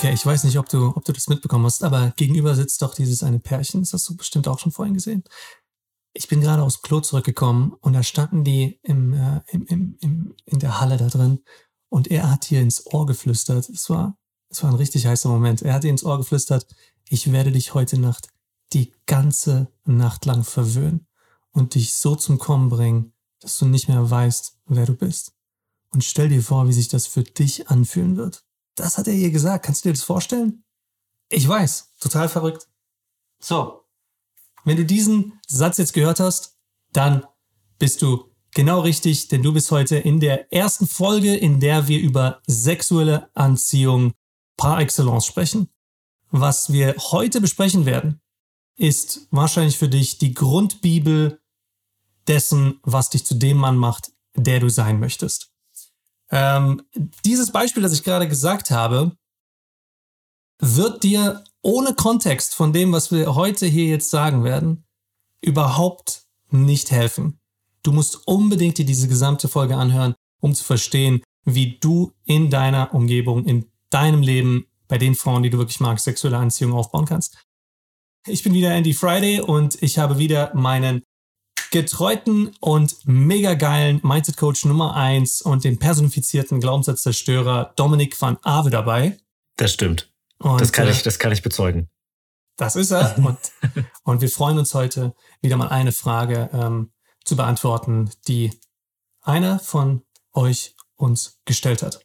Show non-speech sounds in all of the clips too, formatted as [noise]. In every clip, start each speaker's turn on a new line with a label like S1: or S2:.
S1: Okay, ich weiß nicht, ob du, ob du das mitbekommen hast, aber gegenüber sitzt doch dieses eine Pärchen. Das hast du bestimmt auch schon vorhin gesehen. Ich bin gerade aus dem Klo zurückgekommen und da standen die im, äh, im, im, im, in der Halle da drin und er hat hier ins Ohr geflüstert. Es war, es war ein richtig heißer Moment. Er hat ihr ins Ohr geflüstert, ich werde dich heute Nacht die ganze Nacht lang verwöhnen und dich so zum Kommen bringen, dass du nicht mehr weißt, wer du bist. Und stell dir vor, wie sich das für dich anfühlen wird. Das hat er ihr gesagt. Kannst du dir das vorstellen? Ich weiß, total verrückt. So, wenn du diesen Satz jetzt gehört hast, dann bist du genau richtig, denn du bist heute in der ersten Folge, in der wir über sexuelle Anziehung par excellence sprechen. Was wir heute besprechen werden, ist wahrscheinlich für dich die Grundbibel dessen, was dich zu dem Mann macht, der du sein möchtest. Ähm, dieses Beispiel, das ich gerade gesagt habe, wird dir ohne Kontext von dem, was wir heute hier jetzt sagen werden, überhaupt nicht helfen. Du musst unbedingt dir diese gesamte Folge anhören, um zu verstehen, wie du in deiner Umgebung, in deinem Leben, bei den Frauen, die du wirklich magst, sexuelle Anziehung aufbauen kannst. Ich bin wieder Andy Friday und ich habe wieder meinen getreuten und mega geilen Mindset Coach Nummer eins und den personifizierten Glaubenssatzerstörer Dominik van Ave dabei.
S2: Das stimmt. Und, das kann ich, das kann ich bezeugen.
S1: Das ist er. [laughs] Und, und wir freuen uns heute wieder mal eine Frage ähm, zu beantworten, die einer von euch uns gestellt hat.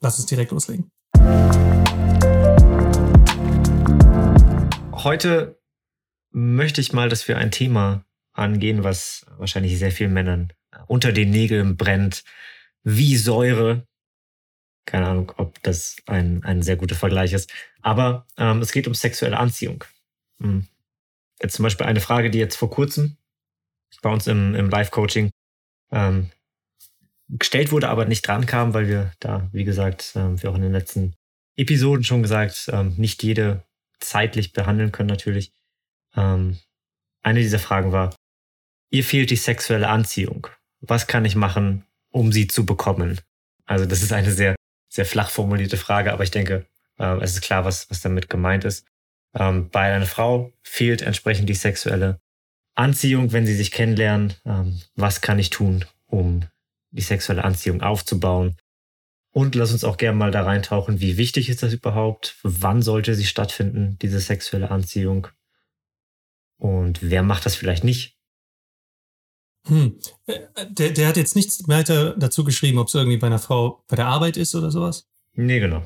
S1: Lass uns direkt loslegen.
S2: Heute möchte ich mal, dass wir ein Thema angehen, was wahrscheinlich sehr vielen Männern unter den Nägeln brennt, wie Säure. Keine Ahnung, ob das ein, ein sehr guter Vergleich ist. Aber ähm, es geht um sexuelle Anziehung. Hm. Jetzt zum Beispiel eine Frage, die jetzt vor kurzem bei uns im, im Live-Coaching ähm, gestellt wurde, aber nicht dran kam, weil wir da, wie gesagt, ähm, wir auch in den letzten Episoden schon gesagt, ähm, nicht jede zeitlich behandeln können natürlich. Ähm, eine dieser Fragen war, ihr fehlt die sexuelle Anziehung. Was kann ich machen, um sie zu bekommen? Also das ist eine sehr, sehr flach formulierte Frage, aber ich denke, äh, es ist klar, was, was damit gemeint ist. Ähm, bei einer Frau fehlt entsprechend die sexuelle Anziehung, wenn sie sich kennenlernen. Ähm, was kann ich tun, um die sexuelle Anziehung aufzubauen? Und lass uns auch gerne mal da reintauchen, wie wichtig ist das überhaupt? Wann sollte sie stattfinden, diese sexuelle Anziehung? Und wer macht das vielleicht nicht?
S1: Hm. Äh, der, der hat jetzt nichts weiter dazu geschrieben, ob es irgendwie bei einer Frau bei der Arbeit ist oder sowas?
S2: Nee, genau.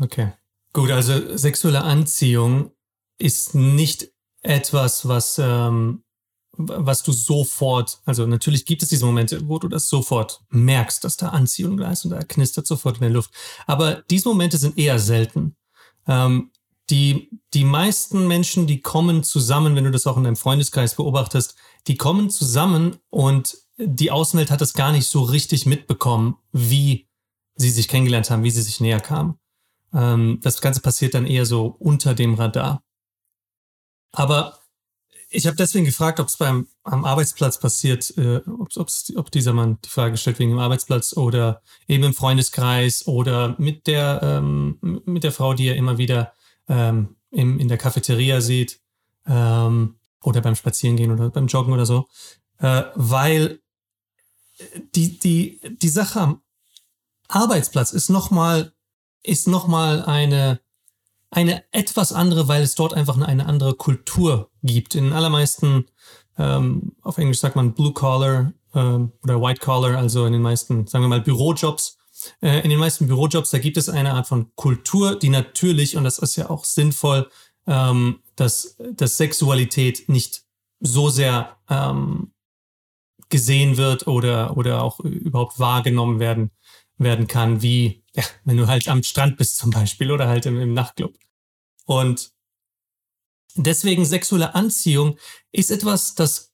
S1: Okay. Gut, also sexuelle Anziehung ist nicht etwas, was, ähm, was du sofort, also natürlich gibt es diese Momente, wo du das sofort merkst, dass da Anziehung da ist und da knistert sofort in der Luft. Aber diese Momente sind eher selten. Ähm, die, die meisten Menschen, die kommen zusammen, wenn du das auch in deinem Freundeskreis beobachtest, die kommen zusammen und die Außenwelt hat es gar nicht so richtig mitbekommen, wie sie sich kennengelernt haben, wie sie sich näher kamen. Ähm, das Ganze passiert dann eher so unter dem Radar. Aber ich habe deswegen gefragt, ob es beim am Arbeitsplatz passiert, äh, ob's, ob's, ob dieser Mann die Frage stellt wegen dem Arbeitsplatz oder eben im Freundeskreis oder mit der ähm, mit der Frau, die er immer wieder ähm, im, in der Cafeteria sieht ähm, oder beim Spazierengehen oder beim Joggen oder so, äh, weil die, die, die Sache am Arbeitsplatz ist nochmal ist nochmal eine, eine etwas andere, weil es dort einfach eine andere Kultur gibt. In allermeisten, ähm, auf Englisch sagt man Blue Collar ähm, oder White Collar, also in den meisten, sagen wir mal, Bürojobs, äh, in den meisten Bürojobs, da gibt es eine Art von Kultur, die natürlich, und das ist ja auch sinnvoll, ähm, dass, dass Sexualität nicht so sehr ähm, gesehen wird oder, oder auch überhaupt wahrgenommen werden, werden kann, wie ja, wenn du halt am Strand bist zum Beispiel oder halt im, im Nachtclub. Und deswegen sexuelle Anziehung ist etwas, das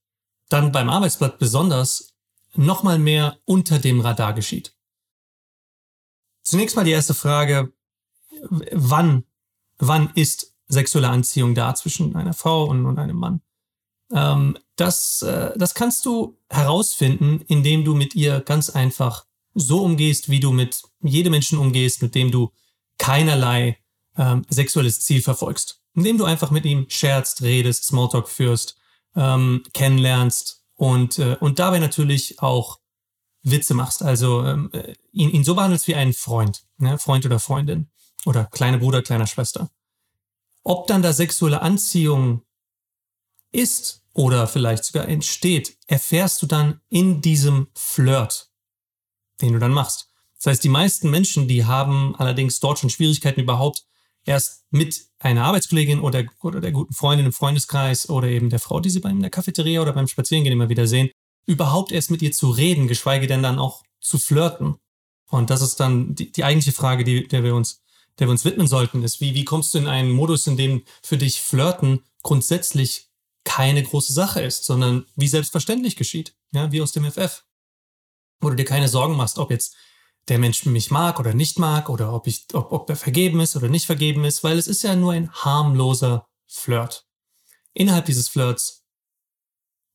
S1: dann beim Arbeitsblatt besonders nochmal mehr unter dem Radar geschieht. Zunächst mal die erste Frage, wann, wann ist sexuelle Anziehung da zwischen einer Frau und, und einem Mann? Ähm, das, äh, das kannst du herausfinden, indem du mit ihr ganz einfach so umgehst, wie du mit jedem Menschen umgehst, mit dem du keinerlei ähm, sexuelles Ziel verfolgst. Indem du einfach mit ihm scherzt, redest, Smalltalk führst, ähm, kennenlernst und, äh, und dabei natürlich auch Witze machst. Also ähm, äh, ihn, ihn so behandelst wie einen Freund, ne? Freund oder Freundin oder kleine Bruder, kleiner Schwester. Ob dann da sexuelle Anziehung ist oder vielleicht sogar entsteht, erfährst du dann in diesem Flirt, den du dann machst. Das heißt, die meisten Menschen, die haben allerdings dort schon Schwierigkeiten überhaupt erst mit einer Arbeitskollegin oder, oder der guten Freundin im Freundeskreis oder eben der Frau, die sie beim in der Cafeteria oder beim Spazierengehen immer wieder sehen, überhaupt erst mit ihr zu reden, geschweige denn dann auch zu flirten. Und das ist dann die, die eigentliche Frage, die, der wir uns, der wir uns widmen sollten, ist, wie, wie kommst du in einen Modus, in dem für dich Flirten grundsätzlich keine große Sache ist, sondern wie selbstverständlich geschieht, ja, wie aus dem FF. Wo du dir keine Sorgen machst, ob jetzt der Mensch mich mag oder nicht mag oder ob ich, ob, ob er vergeben ist oder nicht vergeben ist, weil es ist ja nur ein harmloser Flirt. Innerhalb dieses Flirts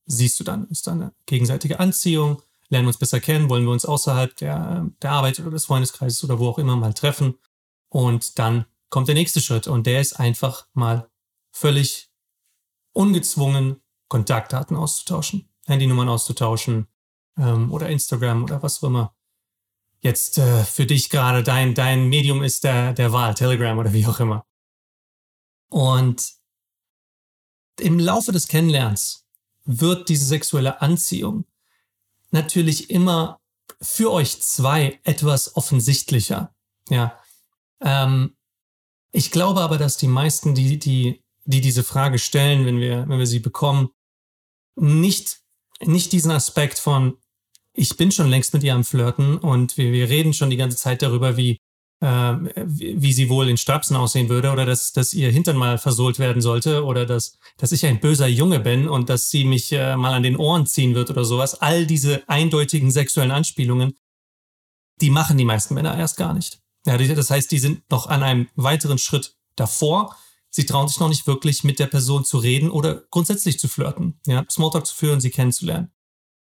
S1: siehst du dann, ist da eine gegenseitige Anziehung, lernen wir uns besser kennen, wollen wir uns außerhalb der, der Arbeit oder des Freundeskreises oder wo auch immer mal treffen. Und dann kommt der nächste Schritt und der ist einfach mal völlig ungezwungen Kontaktdaten auszutauschen, Handynummern auszutauschen ähm, oder Instagram oder was auch immer jetzt äh, für dich gerade dein, dein Medium ist der, der Wahl, Telegram oder wie auch immer. Und im Laufe des Kennenlernens wird diese sexuelle Anziehung natürlich immer für euch zwei etwas offensichtlicher. Ja. Ähm, ich glaube aber, dass die meisten, die, die, die diese Frage stellen, wenn wir, wenn wir sie bekommen, nicht, nicht diesen Aspekt von, ich bin schon längst mit ihr am Flirten und wir, wir reden schon die ganze Zeit darüber, wie, äh, wie, sie wohl in Strapsen aussehen würde oder dass, dass ihr Hintern mal versohlt werden sollte oder dass, dass ich ein böser Junge bin und dass sie mich äh, mal an den Ohren ziehen wird oder sowas. All diese eindeutigen sexuellen Anspielungen, die machen die meisten Männer erst gar nicht. Ja, das heißt, die sind noch an einem weiteren Schritt davor. Sie trauen sich noch nicht wirklich mit der Person zu reden oder grundsätzlich zu flirten, ja, Smalltalk zu führen, sie kennenzulernen.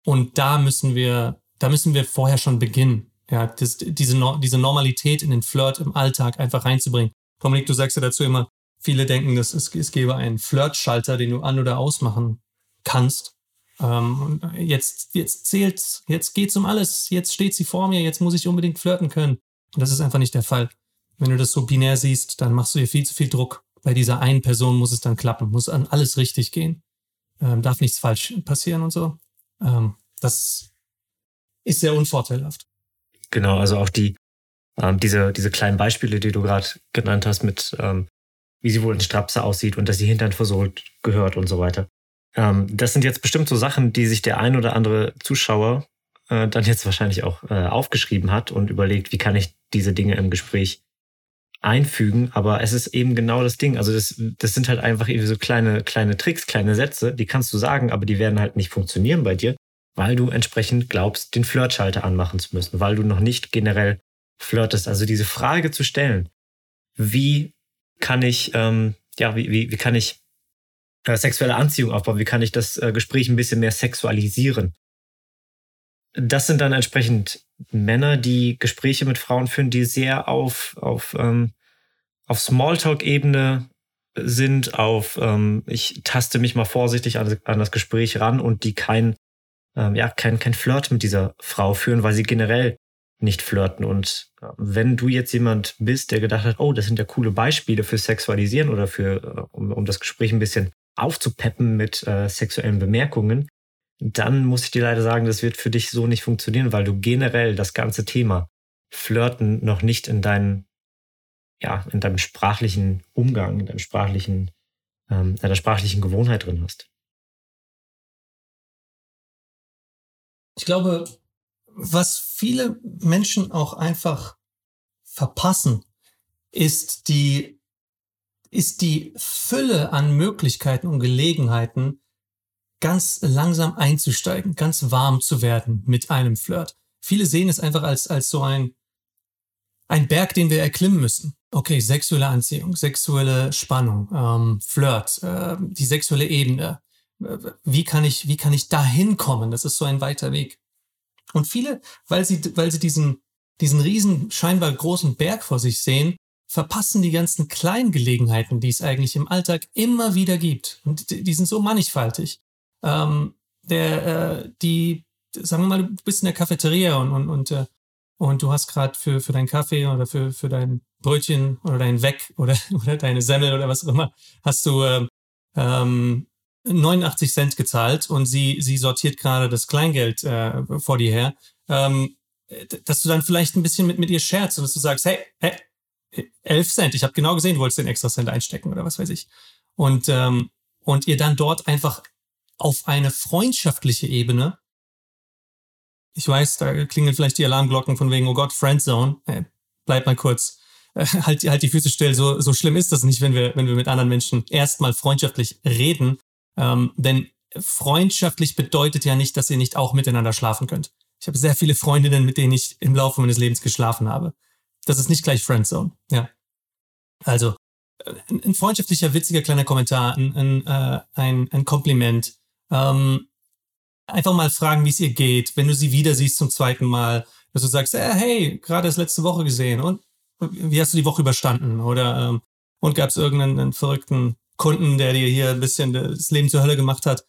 S1: Und da müssen wir, da müssen wir vorher schon beginnen. Ja, das, diese, diese Normalität in den Flirt im Alltag einfach reinzubringen. Dominik, du sagst ja dazu immer, viele denken, dass es, es gäbe einen Flirtschalter, den du an- oder ausmachen kannst. Ähm, jetzt, jetzt zählt, jetzt geht's um alles. Jetzt steht sie vor mir, jetzt muss ich unbedingt flirten können. Und das ist einfach nicht der Fall. Wenn du das so binär siehst, dann machst du dir viel zu viel Druck. Bei dieser einen Person muss es dann klappen, muss an alles richtig gehen. Ähm, darf nichts falsch passieren und so. Ähm, das ist sehr unvorteilhaft.
S2: Genau, also auch die, ähm, diese, diese kleinen Beispiele, die du gerade genannt hast, mit ähm, wie sie wohl in Strapse aussieht und dass sie Hintern versohlt gehört und so weiter. Ähm, das sind jetzt bestimmt so Sachen, die sich der ein oder andere Zuschauer äh, dann jetzt wahrscheinlich auch äh, aufgeschrieben hat und überlegt, wie kann ich diese Dinge im Gespräch einfügen, aber es ist eben genau das Ding. Also das, das sind halt einfach irgendwie so kleine, kleine Tricks, kleine Sätze, die kannst du sagen, aber die werden halt nicht funktionieren bei dir, weil du entsprechend glaubst, den Flirtschalter anmachen zu müssen, weil du noch nicht generell flirtest. Also diese Frage zu stellen, wie kann ich, ähm, ja, wie, wie, wie kann ich äh, sexuelle Anziehung aufbauen, wie kann ich das äh, Gespräch ein bisschen mehr sexualisieren? Das sind dann entsprechend Männer, die Gespräche mit Frauen führen, die sehr auf, auf, ähm, auf Smalltalk-Ebene sind, auf ähm, ich taste mich mal vorsichtig an, an das Gespräch ran und die kein, ähm, ja, kein, kein Flirt mit dieser Frau führen, weil sie generell nicht flirten. Und wenn du jetzt jemand bist, der gedacht hat, oh, das sind ja coole Beispiele für Sexualisieren oder für, äh, um, um das Gespräch ein bisschen aufzupeppen mit äh, sexuellen Bemerkungen, dann muss ich dir leider sagen, das wird für dich so nicht funktionieren, weil du generell das ganze Thema Flirten noch nicht in deinem, ja, in deinem sprachlichen Umgang, in deinem sprachlichen, ähm, deiner sprachlichen Gewohnheit drin hast.
S1: Ich glaube, was viele Menschen auch einfach verpassen, ist die, ist die Fülle an Möglichkeiten und Gelegenheiten, ganz langsam einzusteigen, ganz warm zu werden mit einem Flirt. Viele sehen es einfach als, als so ein, ein Berg, den wir erklimmen müssen. Okay, sexuelle Anziehung, sexuelle Spannung, ähm, Flirt, äh, die sexuelle Ebene. Wie kann ich, wie kann ich da hinkommen? Das ist so ein weiter Weg. Und viele, weil sie, weil sie diesen, diesen riesen, scheinbar großen Berg vor sich sehen, verpassen die ganzen kleinen Gelegenheiten, die es eigentlich im Alltag immer wieder gibt. Und die sind so mannigfaltig. Ähm, der, äh, die, sagen wir mal, du bist in der Cafeteria und, und, und, äh, und du hast gerade für, für deinen Kaffee oder für, für dein Brötchen oder dein Weg oder, [laughs] oder deine Semmel oder was auch immer, hast du äh, ähm, 89 Cent gezahlt und sie, sie sortiert gerade das Kleingeld äh, vor dir her. Ähm, dass du dann vielleicht ein bisschen mit, mit ihr scherzt und dass du sagst, hey, hey 11 Cent, ich habe genau gesehen, du wolltest den extra Cent einstecken oder was weiß ich. Und, ähm, und ihr dann dort einfach auf eine freundschaftliche Ebene, ich weiß, da klingeln vielleicht die Alarmglocken von wegen, oh Gott, Friendzone, hey, bleib mal kurz, äh, halt, halt die Füße still, so, so schlimm ist das nicht, wenn wir, wenn wir mit anderen Menschen erstmal freundschaftlich reden, ähm, denn freundschaftlich bedeutet ja nicht, dass ihr nicht auch miteinander schlafen könnt. Ich habe sehr viele Freundinnen, mit denen ich im Laufe meines Lebens geschlafen habe. Das ist nicht gleich Friendzone. Ja. Also, äh, ein, freundschaftlicher, witziger kleiner Kommentar, ein, ein, äh, ein, ein Kompliment. Ähm, einfach mal fragen, wie es ihr geht, wenn du sie wieder siehst zum zweiten Mal, dass du sagst, äh, hey, gerade erst letzte Woche gesehen und wie hast du die Woche überstanden? Oder ähm, und gab es irgendeinen verrückten Kunden, der dir hier ein bisschen das Leben zur Hölle gemacht hat?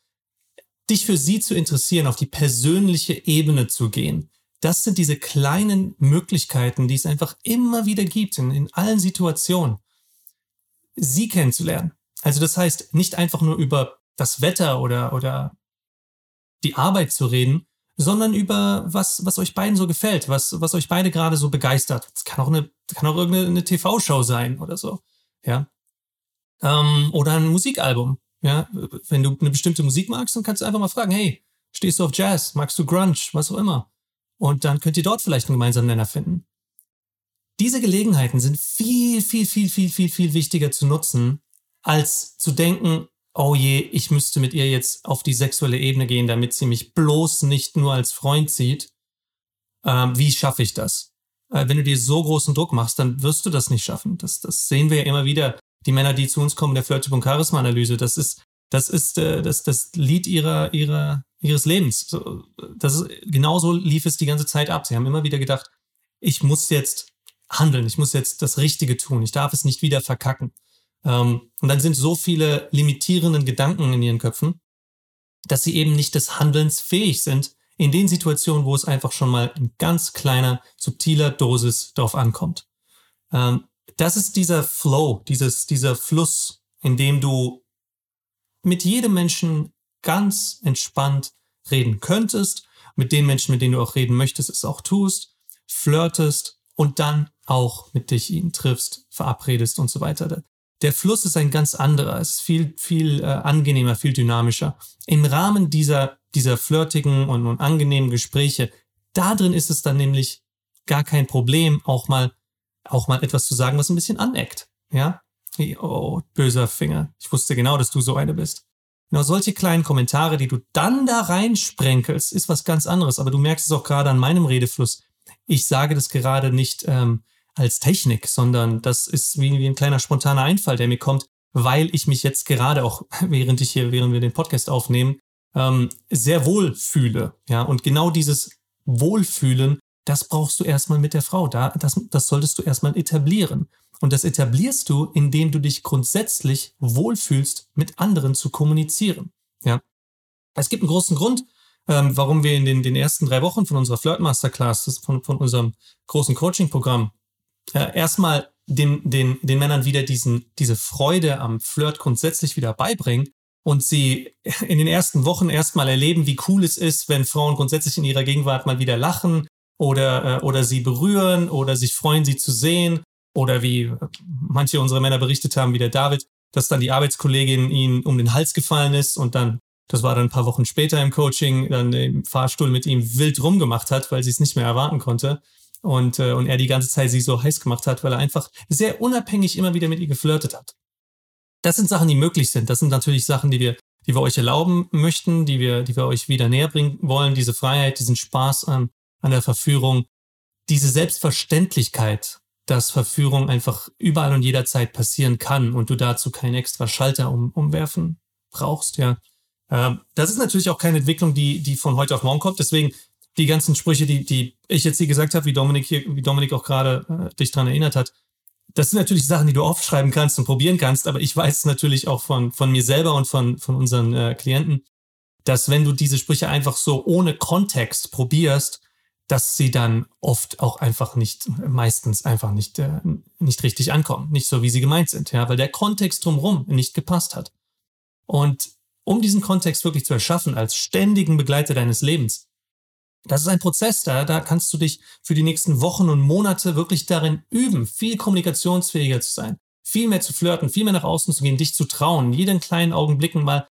S1: Dich für sie zu interessieren, auf die persönliche Ebene zu gehen das sind diese kleinen Möglichkeiten, die es einfach immer wieder gibt in, in allen Situationen, sie kennenzulernen. Also das heißt, nicht einfach nur über das Wetter oder, oder die Arbeit zu reden, sondern über was, was euch beiden so gefällt, was, was euch beide gerade so begeistert. Das kann auch eine, kann auch irgendeine TV-Show sein oder so, ja. Ähm, oder ein Musikalbum, ja. Wenn du eine bestimmte Musik magst, dann kannst du einfach mal fragen, hey, stehst du auf Jazz? Magst du Grunge? Was auch immer. Und dann könnt ihr dort vielleicht einen gemeinsamen Nenner finden. Diese Gelegenheiten sind viel, viel, viel, viel, viel, viel wichtiger zu nutzen, als zu denken, oh je, ich müsste mit ihr jetzt auf die sexuelle Ebene gehen, damit sie mich bloß nicht nur als Freund sieht. Ähm, wie schaffe ich das? Äh, wenn du dir so großen Druck machst, dann wirst du das nicht schaffen. Das, das sehen wir ja immer wieder. Die Männer, die zu uns kommen, der Flirttyp und Charisma-Analyse, das ist, das ist äh, das, das Lied ihrer, ihrer, ihres Lebens. So, das ist, genauso lief es die ganze Zeit ab. Sie haben immer wieder gedacht, ich muss jetzt handeln, ich muss jetzt das Richtige tun, ich darf es nicht wieder verkacken. Ähm, und dann sind so viele limitierenden Gedanken in ihren Köpfen, dass sie eben nicht des Handelns fähig sind, in den Situationen, wo es einfach schon mal in ganz kleiner, subtiler Dosis drauf ankommt. Ähm, das ist dieser Flow, dieses, dieser Fluss, in dem du mit jedem Menschen ganz entspannt reden könntest, mit den Menschen, mit denen du auch reden möchtest, es auch tust, flirtest und dann auch mit dich ihn triffst, verabredest und so weiter. Der Fluss ist ein ganz anderer, ist viel, viel äh, angenehmer, viel dynamischer. Im Rahmen dieser, dieser flirtigen und, und angenehmen Gespräche, da drin ist es dann nämlich gar kein Problem, auch mal, auch mal etwas zu sagen, was ein bisschen aneckt. Ja? Oh, böser Finger. Ich wusste genau, dass du so eine bist. Genau, solche kleinen Kommentare, die du dann da reinsprenkelst, ist was ganz anderes. Aber du merkst es auch gerade an meinem Redefluss. Ich sage das gerade nicht ähm, als Technik, sondern das ist wie, wie ein kleiner spontaner Einfall, der mir kommt, weil ich mich jetzt gerade auch, [laughs] während ich hier, während wir den Podcast aufnehmen, ähm, sehr wohl fühle. Ja, und genau dieses Wohlfühlen, das brauchst du erstmal mit der Frau. Da, das, das solltest du erstmal etablieren. Und das etablierst du, indem du dich grundsätzlich wohlfühlst, mit anderen zu kommunizieren. Ja. Es gibt einen großen Grund, ähm, warum wir in den, den ersten drei Wochen von unserer Flirt Masterclass, von, von unserem großen Coaching-Programm, äh, erstmal den, den, den Männern wieder diesen, diese Freude am Flirt grundsätzlich wieder beibringen und sie in den ersten Wochen erstmal erleben, wie cool es ist, wenn Frauen grundsätzlich in ihrer Gegenwart mal wieder lachen oder, äh, oder sie berühren oder sich freuen, sie zu sehen oder wie manche unserer Männer berichtet haben, wie der David, dass dann die Arbeitskollegin ihn um den Hals gefallen ist und dann, das war dann ein paar Wochen später im Coaching, dann im Fahrstuhl mit ihm wild rumgemacht hat, weil sie es nicht mehr erwarten konnte. Und, äh, und er die ganze Zeit sie so heiß gemacht hat, weil er einfach sehr unabhängig immer wieder mit ihr geflirtet hat. Das sind Sachen, die möglich sind. Das sind natürlich Sachen, die wir, die wir euch erlauben möchten, die wir, die wir euch wieder näher bringen wollen. Diese Freiheit, diesen Spaß an, an der Verführung, diese Selbstverständlichkeit, dass Verführung einfach überall und jederzeit passieren kann und du dazu keinen extra Schalter um, umwerfen brauchst, ja. Ähm, das ist natürlich auch keine Entwicklung, die, die von heute auf morgen kommt. Deswegen die ganzen Sprüche, die, die ich jetzt hier gesagt habe, wie Dominik hier, wie Dominik auch gerade äh, dich dran erinnert hat, das sind natürlich Sachen, die du aufschreiben kannst und probieren kannst, aber ich weiß natürlich auch von, von mir selber und von, von unseren äh, Klienten, dass wenn du diese Sprüche einfach so ohne Kontext probierst, dass sie dann oft auch einfach nicht, meistens einfach nicht, äh, nicht richtig ankommen. Nicht so, wie sie gemeint sind, ja, weil der Kontext drumherum nicht gepasst hat. Und um diesen Kontext wirklich zu erschaffen als ständigen Begleiter deines Lebens, das ist ein Prozess, da, da kannst du dich für die nächsten Wochen und Monate wirklich darin üben, viel kommunikationsfähiger zu sein, viel mehr zu flirten, viel mehr nach außen zu gehen, dich zu trauen, jeden kleinen Augenblicken mal,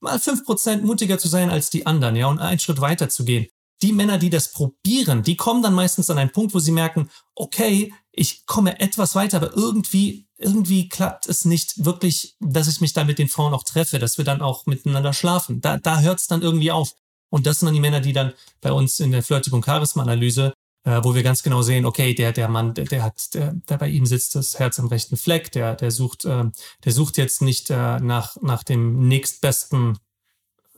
S1: mal fünf Prozent mutiger zu sein als die anderen, ja, und einen Schritt weiter zu gehen. Die Männer, die das probieren, die kommen dann meistens an einen Punkt, wo sie merken, okay, ich komme etwas weiter, aber irgendwie, irgendwie klappt es nicht wirklich, dass ich mich da mit den Frauen auch treffe, dass wir dann auch miteinander schlafen. Da, da hört es dann irgendwie auf. Und das sind dann die Männer, die dann bei uns in der Flirty- und Charisma-Analyse, äh, wo wir ganz genau sehen, okay, der, der Mann, der, der hat, der, der bei ihm sitzt das Herz am rechten Fleck, der, der sucht, äh, der sucht jetzt nicht äh, nach, nach dem nächstbesten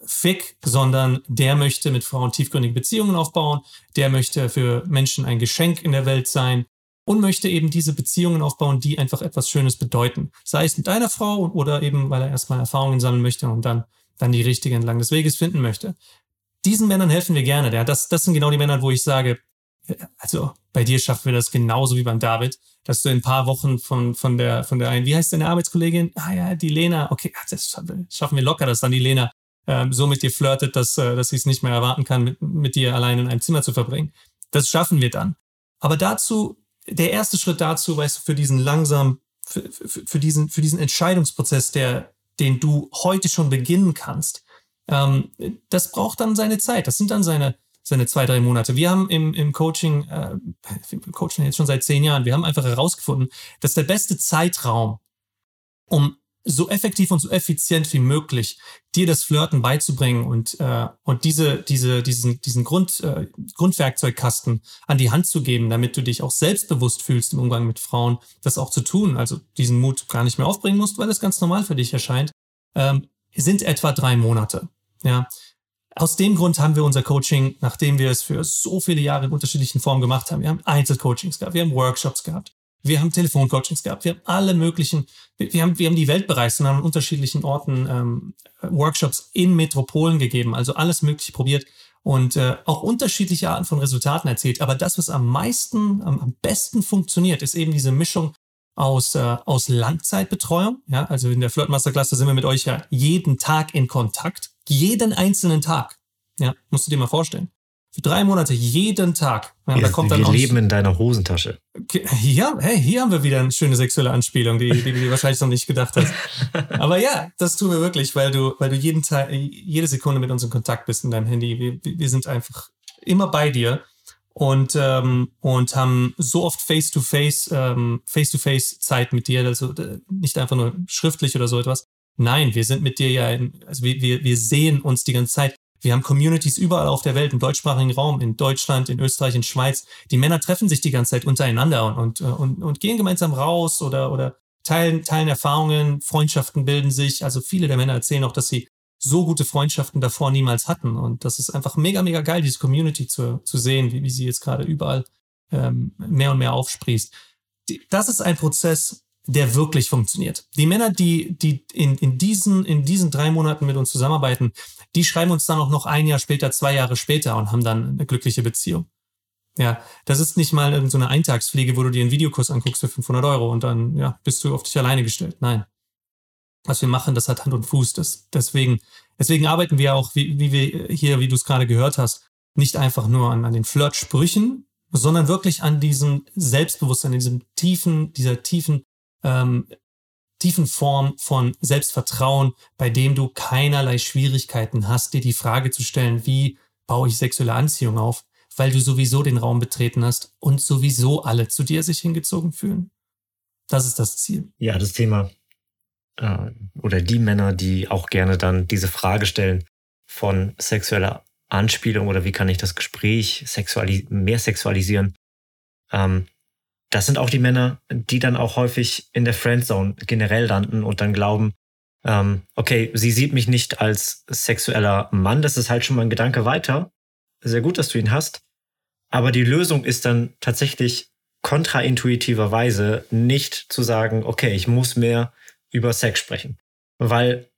S1: Fick, sondern der möchte mit Frauen tiefgründige Beziehungen aufbauen, der möchte für Menschen ein Geschenk in der Welt sein und möchte eben diese Beziehungen aufbauen, die einfach etwas Schönes bedeuten. Sei es mit deiner Frau oder eben, weil er erstmal Erfahrungen sammeln möchte und dann, dann die richtige entlang des Weges finden möchte diesen Männern helfen wir gerne. Ja, das, das sind genau die Männer, wo ich sage, also bei dir schaffen wir das genauso wie beim David, dass du in ein paar Wochen von, von der, von der einen, wie heißt deine Arbeitskollegin? Ah ja, die Lena. Okay, das schaffen wir locker, dass dann die Lena ähm, so mit dir flirtet, dass, äh, dass sie es nicht mehr erwarten kann, mit, mit dir allein in einem Zimmer zu verbringen. Das schaffen wir dann. Aber dazu, der erste Schritt dazu, weißt du, für diesen langsam, für, für, für diesen, für diesen Entscheidungsprozess, der, den du heute schon beginnen kannst, ähm, das braucht dann seine Zeit. Das sind dann seine, seine zwei, drei Monate. Wir haben im, im Coaching, äh, wir coachen jetzt schon seit zehn Jahren, wir haben einfach herausgefunden, dass der beste Zeitraum, um so effektiv und so effizient wie möglich dir das Flirten beizubringen und, äh, und diese, diese, diesen, diesen Grund, äh, Grundwerkzeugkasten an die Hand zu geben, damit du dich auch selbstbewusst fühlst im Umgang mit Frauen, das auch zu tun, also diesen Mut gar nicht mehr aufbringen musst, weil es ganz normal für dich erscheint, ähm, sind etwa drei Monate. Ja. Aus dem Grund haben wir unser Coaching, nachdem wir es für so viele Jahre in unterschiedlichen Formen gemacht haben, wir haben Einzelcoachings gehabt, wir haben Workshops gehabt, wir haben Telefoncoachings gehabt, wir haben alle möglichen, wir haben, wir haben die Welt bereist und haben an unterschiedlichen Orten ähm, Workshops in Metropolen gegeben, also alles Mögliche probiert und äh, auch unterschiedliche Arten von Resultaten erzielt. Aber das, was am meisten, am, am besten funktioniert, ist eben diese Mischung aus, äh, aus Langzeitbetreuung. Ja, also in der Flirt Masterclass, da sind wir mit euch ja jeden Tag in Kontakt. Jeden einzelnen Tag. Ja, musst du dir mal vorstellen. Für drei Monate jeden Tag. Ja,
S2: da kommt dann wir leben in deiner Hosentasche.
S1: Ja, hey, hier haben wir wieder eine schöne sexuelle Anspielung, die, die du wahrscheinlich noch nicht gedacht hast. [laughs] Aber ja, das tun wir wirklich, weil du, weil du jeden Tag, jede Sekunde mit uns in Kontakt bist in deinem Handy. Wir, wir sind einfach immer bei dir und, ähm, und haben so oft Face-to-Face, ähm, Face-to-Face Zeit mit dir, also äh, nicht einfach nur schriftlich oder so etwas. Nein, wir sind mit dir ja, in, also wir, wir, wir sehen uns die ganze Zeit. Wir haben Communities überall auf der Welt, im deutschsprachigen Raum, in Deutschland, in Österreich, in Schweiz. Die Männer treffen sich die ganze Zeit untereinander und, und, äh, und, und gehen gemeinsam raus oder, oder teilen, teilen Erfahrungen, Freundschaften bilden sich. Also viele der Männer erzählen auch, dass sie so gute Freundschaften davor niemals hatten. Und das ist einfach mega, mega geil, diese Community zu, zu sehen, wie, wie sie jetzt gerade überall ähm, mehr und mehr aufsprießt. Das ist ein Prozess, der wirklich funktioniert. Die Männer, die, die in, in, diesen, in diesen drei Monaten mit uns zusammenarbeiten, die schreiben uns dann auch noch ein Jahr später, zwei Jahre später und haben dann eine glückliche Beziehung. Ja, das ist nicht mal so Eintagspflege, wo du dir einen Videokurs anguckst für 500 Euro und dann ja, bist du auf dich alleine gestellt. Nein, was wir machen, das hat Hand und Fuß. Das, deswegen, deswegen arbeiten wir auch, wie, wie wir hier, wie du es gerade gehört hast, nicht einfach nur an, an den Flirtsprüchen, sondern wirklich an diesem Selbstbewusstsein, an diesem tiefen, dieser tiefen, ähm, tiefen Form von Selbstvertrauen, bei dem du keinerlei Schwierigkeiten hast, dir die Frage zu stellen, wie baue ich sexuelle Anziehung auf, weil du sowieso den Raum betreten hast und sowieso alle zu dir sich hingezogen fühlen. Das ist das Ziel.
S2: Ja, das Thema äh, oder die Männer, die auch gerne dann diese Frage stellen von sexueller Anspielung oder wie kann ich das Gespräch sexualis mehr sexualisieren. Ähm, das sind auch die Männer, die dann auch häufig in der Friendzone generell landen und dann glauben, ähm, okay, sie sieht mich nicht als sexueller Mann, das ist halt schon mal ein Gedanke weiter. Sehr gut, dass du ihn hast. Aber die Lösung ist dann tatsächlich kontraintuitiverweise nicht zu sagen, okay, ich muss mehr über Sex sprechen. Weil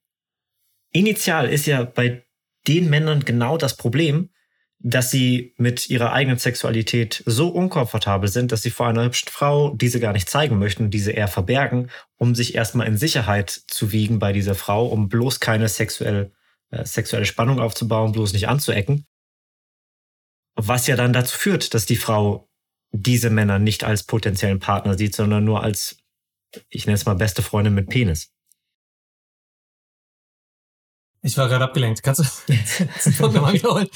S2: initial ist ja bei den Männern genau das Problem, dass sie mit ihrer eigenen Sexualität so unkomfortabel sind, dass sie vor einer hübschen Frau diese gar nicht zeigen möchten, diese eher verbergen, um sich erstmal in Sicherheit zu wiegen bei dieser Frau, um bloß keine sexuell, äh, sexuelle Spannung aufzubauen, bloß nicht anzuecken. Was ja dann dazu führt, dass die Frau diese Männer nicht als potenziellen Partner sieht, sondern nur als, ich nenne es mal, beste Freundin mit Penis.
S1: Ich war gerade abgelenkt. Kannst du [laughs] das nochmal wiederholen?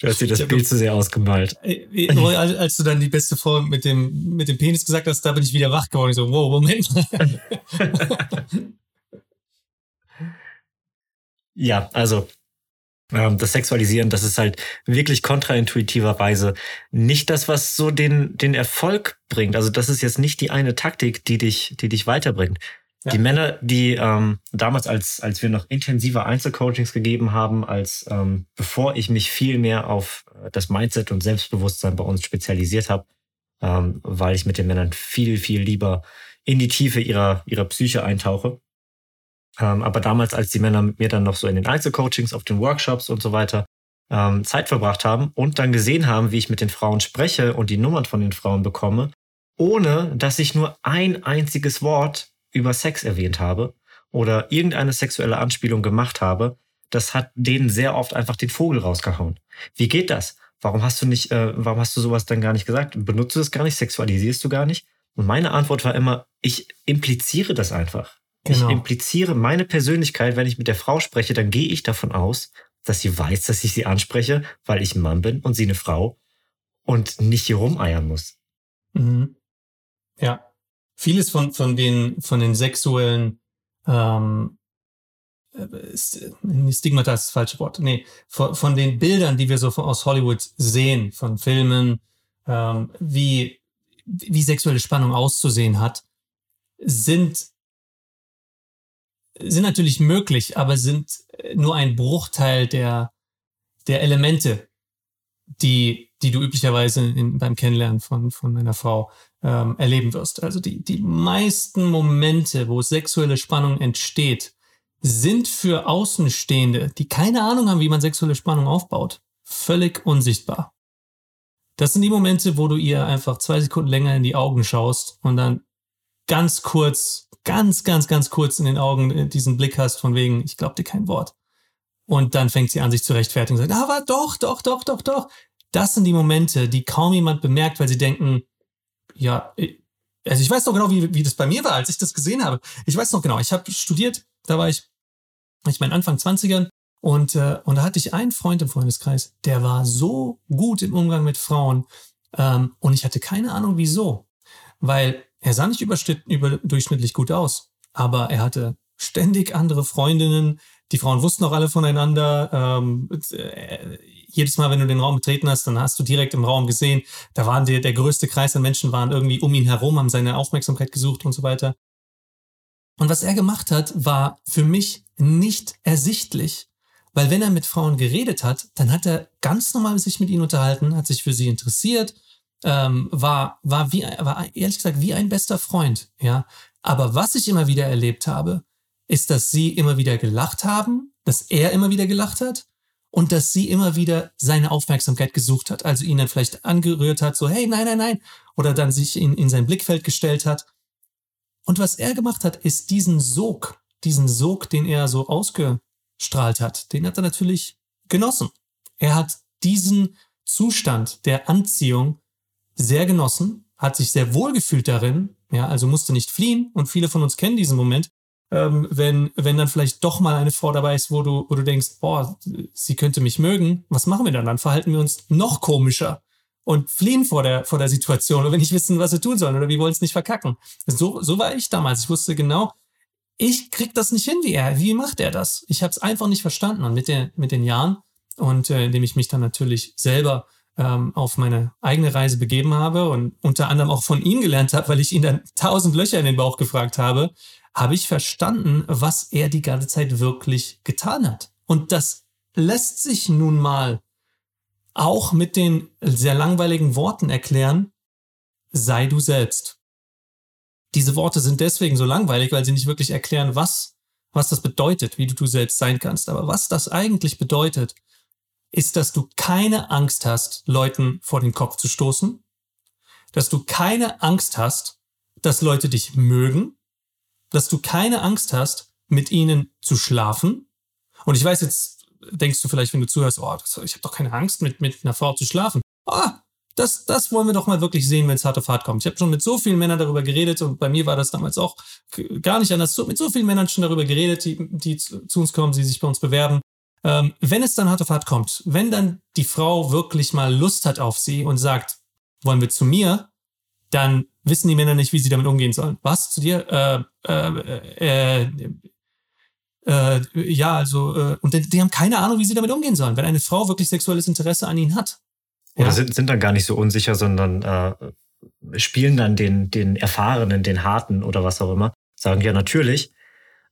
S2: Du hast dir das Bild zu sehr ausgemalt. [laughs]
S1: Als du dann die beste Form mit dem, mit dem Penis gesagt hast, da bin ich wieder wach geworden. Ich so, wow, Moment [laughs]
S2: ja, also das Sexualisieren, das ist halt wirklich kontraintuitiverweise nicht das, was so den, den Erfolg bringt. Also das ist jetzt nicht die eine Taktik, die dich, die dich weiterbringt. Ja. Die Männer, die ähm, damals, als, als wir noch intensiver Einzelcoachings gegeben haben, als ähm, bevor ich mich viel mehr auf äh, das Mindset und Selbstbewusstsein bei uns spezialisiert habe, ähm, weil ich mit den Männern viel, viel lieber in die Tiefe ihrer, ihrer Psyche eintauche. Ähm, aber damals, als die Männer mit mir dann noch so in den Einzelcoachings, auf den Workshops und so weiter ähm, Zeit verbracht haben und dann gesehen haben, wie ich mit den Frauen spreche und die Nummern von den Frauen bekomme, ohne dass ich nur ein einziges Wort über Sex erwähnt habe oder irgendeine sexuelle Anspielung gemacht habe, das hat denen sehr oft einfach den Vogel rausgehauen. Wie geht das? Warum hast du nicht, äh, warum hast du sowas dann gar nicht gesagt? Benutzt du das gar nicht? Sexualisierst du gar nicht? Und meine Antwort war immer, ich impliziere das einfach. Genau. Ich impliziere meine Persönlichkeit, wenn ich mit der Frau spreche, dann gehe ich davon aus, dass sie weiß, dass ich sie anspreche, weil ich ein Mann bin und sie eine Frau und nicht hier rumeiern muss.
S1: Mhm. Ja, vieles von, von den, von den sexuellen, ähm, äh, Stigmata ist das falsche Wort. Nee, von, von den Bildern, die wir so von, aus Hollywood sehen, von Filmen, ähm, wie, wie sexuelle Spannung auszusehen hat, sind, sind natürlich möglich, aber sind nur ein Bruchteil der, der Elemente, die, die du üblicherweise in, beim Kennenlernen von, von einer Frau ähm, erleben wirst. Also die, die meisten Momente, wo sexuelle Spannung entsteht, sind für Außenstehende, die keine Ahnung haben, wie man sexuelle Spannung aufbaut, völlig unsichtbar. Das sind die Momente, wo du ihr einfach zwei Sekunden länger in die Augen schaust und dann ganz kurz, ganz, ganz, ganz kurz in den Augen äh, diesen Blick hast von wegen, ich glaube dir kein Wort. Und dann fängt sie an, sich zu rechtfertigen und sagt, aber doch, doch, doch, doch, doch. Das sind die Momente, die kaum jemand bemerkt, weil sie denken, ja, also ich weiß noch genau, wie, wie das bei mir war, als ich das gesehen habe. Ich weiß noch genau, ich habe studiert, da war ich, ich mein Anfang 20ern und, äh, und da hatte ich einen Freund im Freundeskreis, der war so gut im Umgang mit Frauen ähm, und ich hatte keine Ahnung wieso, weil er sah nicht überdurchschnittlich gut aus, aber er hatte ständig andere Freundinnen, die Frauen wussten auch alle voneinander. Ähm, äh, jedes Mal, wenn du den Raum betreten hast, dann hast du direkt im Raum gesehen, da waren der, der größte Kreis an Menschen waren irgendwie um ihn herum, haben seine Aufmerksamkeit gesucht und so weiter. Und was er gemacht hat, war für mich nicht ersichtlich. Weil wenn er mit Frauen geredet hat, dann hat er ganz normal sich mit ihnen unterhalten, hat sich für sie interessiert, ähm, war, war, wie, war ehrlich gesagt wie ein bester Freund. Ja? Aber was ich immer wieder erlebt habe, ist, dass sie immer wieder gelacht haben, dass er immer wieder gelacht hat und dass sie immer wieder seine Aufmerksamkeit gesucht hat. Also ihn dann vielleicht angerührt hat, so, hey, nein, nein, nein. Oder dann sich in, in sein Blickfeld gestellt hat. Und was er gemacht hat, ist diesen Sog, diesen Sog, den er so ausgestrahlt hat, den hat er natürlich genossen. Er hat diesen Zustand der Anziehung sehr genossen, hat sich sehr wohl gefühlt darin, ja, also musste nicht fliehen und viele von uns kennen diesen Moment, ähm, wenn, wenn dann vielleicht doch mal eine Frau dabei ist, wo du, wo du denkst, boah, sie könnte mich mögen, was machen wir dann? Dann verhalten wir uns noch komischer und fliehen vor der, vor der Situation, oder wir nicht wissen, was wir tun sollen oder wir wollen es nicht verkacken. So, so war ich damals. Ich wusste genau, ich krieg das nicht hin wie er. Wie macht er das? Ich habe es einfach nicht verstanden. Und mit, der, mit den Jahren und äh, indem ich mich dann natürlich selber ähm, auf meine eigene Reise begeben habe und unter anderem auch von ihm gelernt habe, weil ich ihn dann tausend Löcher in den Bauch gefragt habe, habe ich verstanden, was er die ganze Zeit wirklich getan hat. Und das lässt sich nun mal auch mit den sehr langweiligen Worten erklären, sei du selbst. Diese Worte sind deswegen so langweilig, weil sie nicht wirklich erklären, was, was das bedeutet, wie du du selbst sein kannst. Aber was das eigentlich bedeutet, ist, dass du keine Angst hast, Leuten vor den Kopf zu stoßen, dass du keine Angst hast, dass Leute dich mögen, dass du keine Angst hast, mit ihnen zu schlafen. Und ich weiß jetzt, denkst du vielleicht, wenn du zuhörst, oh, ich habe doch keine Angst, mit, mit einer Frau zu schlafen. Ah, das, das wollen wir doch mal wirklich sehen, wenn es hart auf hart kommt. Ich habe schon mit so vielen Männern darüber geredet und bei mir war das damals auch gar nicht anders. Mit so vielen Männern schon darüber geredet, die, die zu uns kommen, die sich bei uns bewerben. Ähm, wenn es dann hart auf hart kommt, wenn dann die Frau wirklich mal Lust hat auf sie und sagt, wollen wir zu mir, dann wissen die Männer nicht, wie sie damit umgehen sollen. Was zu dir? Äh, äh, äh, äh, ja, also, äh, und die, die haben keine Ahnung, wie sie damit umgehen sollen, wenn eine Frau wirklich sexuelles Interesse an ihnen hat.
S2: Oder ja. sind, sind dann gar nicht so unsicher, sondern äh, spielen dann den, den Erfahrenen, den Harten oder was auch immer. Sagen ja natürlich.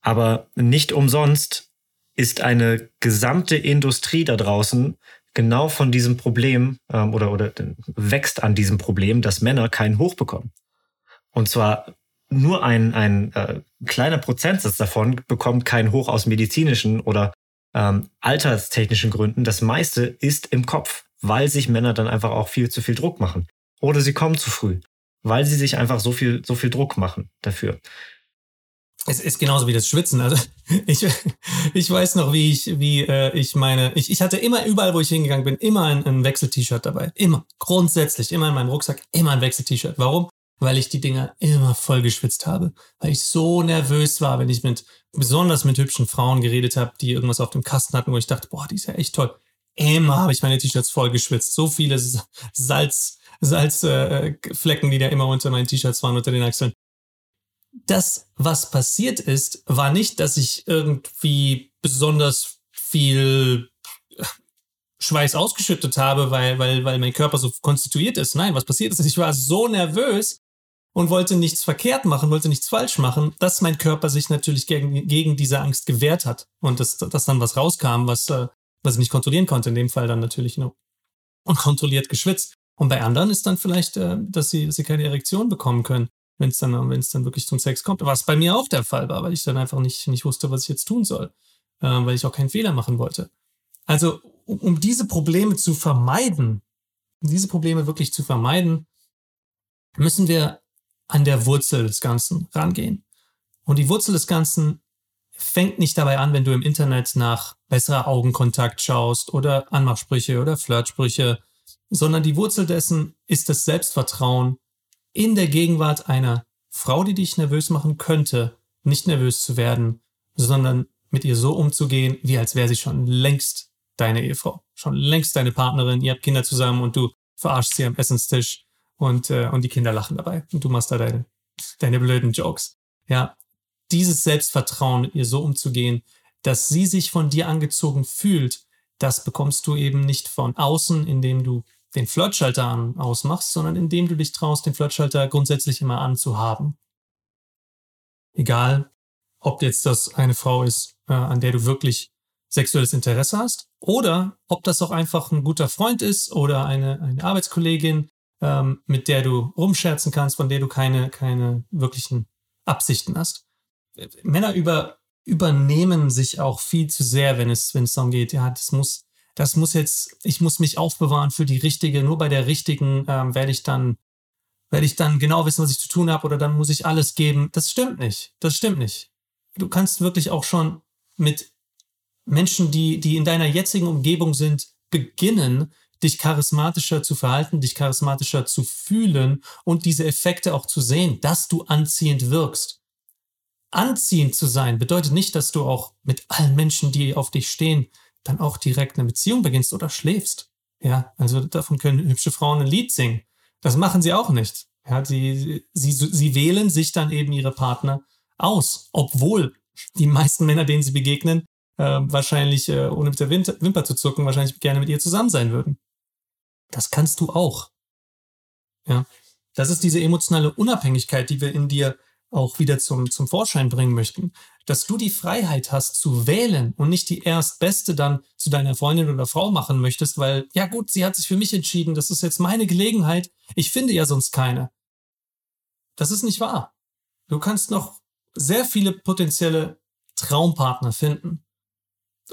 S2: Aber nicht umsonst ist eine gesamte Industrie da draußen genau von diesem Problem ähm, oder, oder wächst an diesem Problem, dass Männer keinen Hoch bekommen. Und zwar nur ein, ein äh, kleiner Prozentsatz davon bekommt keinen Hoch aus medizinischen oder ähm, alterstechnischen Gründen. Das meiste ist im Kopf, weil sich Männer dann einfach auch viel zu viel Druck machen. Oder sie kommen zu früh, weil sie sich einfach so viel, so viel Druck machen dafür.
S1: Es ist genauso wie das Schwitzen. Also [laughs] ich, ich weiß noch, wie ich, wie äh, ich meine, ich, ich hatte immer überall, wo ich hingegangen bin, immer ein, ein Wechsel-T-Shirt dabei. Immer. Grundsätzlich. Immer in meinem Rucksack, immer ein Wechsel-T-Shirt. Warum? Weil ich die Dinger immer voll geschwitzt habe. Weil ich so nervös war, wenn ich mit, besonders mit hübschen Frauen geredet habe, die irgendwas auf dem Kasten hatten, wo ich dachte, boah, die ist ja echt toll. Immer habe ich meine T-Shirts voll geschwitzt. So viele Salz, Salzflecken, äh, die da immer unter meinen T-Shirts waren, unter den Achseln das, was passiert ist, war nicht, dass ich irgendwie besonders viel Schweiß ausgeschüttet habe, weil, weil, weil mein Körper so konstituiert ist. Nein, was passiert ist, ich war so nervös und wollte nichts verkehrt machen, wollte nichts falsch machen, dass mein Körper sich natürlich gegen, gegen diese Angst gewehrt hat und dass, dass dann was rauskam, was, äh, was ich nicht kontrollieren konnte. In dem Fall dann natürlich nur unkontrolliert geschwitzt. Und bei anderen ist dann vielleicht, äh, dass sie, dass sie keine Erektion bekommen können wenn es dann, wenn es dann wirklich zum Sex kommt. Was bei mir auch der Fall war, weil ich dann einfach nicht, nicht wusste, was ich jetzt tun soll, äh, weil ich auch keinen Fehler machen wollte. Also, um, um diese Probleme zu vermeiden, um diese Probleme wirklich zu vermeiden, müssen wir an der Wurzel des Ganzen rangehen. Und die Wurzel des Ganzen fängt nicht dabei an, wenn du im Internet nach besserer Augenkontakt schaust oder Anmachsprüche oder Flirtsprüche, sondern die Wurzel dessen ist das Selbstvertrauen, in der Gegenwart einer Frau, die dich nervös machen könnte, nicht nervös zu werden, sondern mit ihr so umzugehen, wie als wäre sie schon längst deine Ehefrau, schon längst deine Partnerin, ihr habt Kinder zusammen und du verarschst sie am Essenstisch und, äh, und die Kinder lachen dabei und du machst da deine, deine blöden Jokes. Ja, dieses Selbstvertrauen, mit ihr so umzugehen, dass sie sich von dir angezogen fühlt, das bekommst du eben nicht von außen, indem du den Flirtschalter an, ausmachst, sondern indem du dich traust, den Flirtschalter grundsätzlich immer anzuhaben. Egal, ob jetzt das eine Frau ist, äh, an der du wirklich sexuelles Interesse hast, oder ob das auch einfach ein guter Freund ist oder eine, eine Arbeitskollegin, ähm, mit der du rumscherzen kannst, von der du keine, keine wirklichen Absichten hast. Männer über, übernehmen sich auch viel zu sehr, wenn es, wenn es darum geht, ja, das muss, das muss jetzt, ich muss mich aufbewahren für die richtige, nur bei der richtigen ähm, werde ich dann, werde ich dann genau wissen, was ich zu tun habe oder dann muss ich alles geben. Das stimmt nicht. Das stimmt nicht. Du kannst wirklich auch schon mit Menschen, die, die in deiner jetzigen Umgebung sind, beginnen, dich charismatischer zu verhalten, dich charismatischer zu fühlen und diese Effekte auch zu sehen, dass du anziehend wirkst. Anziehend zu sein bedeutet nicht, dass du auch mit allen Menschen, die auf dich stehen, dann auch direkt eine Beziehung beginnst oder schläfst. Ja, also davon können hübsche Frauen ein Lied singen. Das machen sie auch nicht. Ja, sie, sie, sie wählen sich dann eben ihre Partner aus, obwohl die meisten Männer, denen sie begegnen, äh, wahrscheinlich, äh, ohne mit der Wimper zu zucken, wahrscheinlich gerne mit ihr zusammen sein würden. Das kannst du auch. Ja, das ist diese emotionale Unabhängigkeit, die wir in dir auch wieder zum, zum Vorschein bringen möchten, dass du die Freiheit hast zu wählen und nicht die Erstbeste dann zu deiner Freundin oder Frau machen möchtest, weil, ja gut, sie hat sich für mich entschieden, das ist jetzt meine Gelegenheit, ich finde ja sonst keine. Das ist nicht wahr. Du kannst noch sehr viele potenzielle Traumpartner finden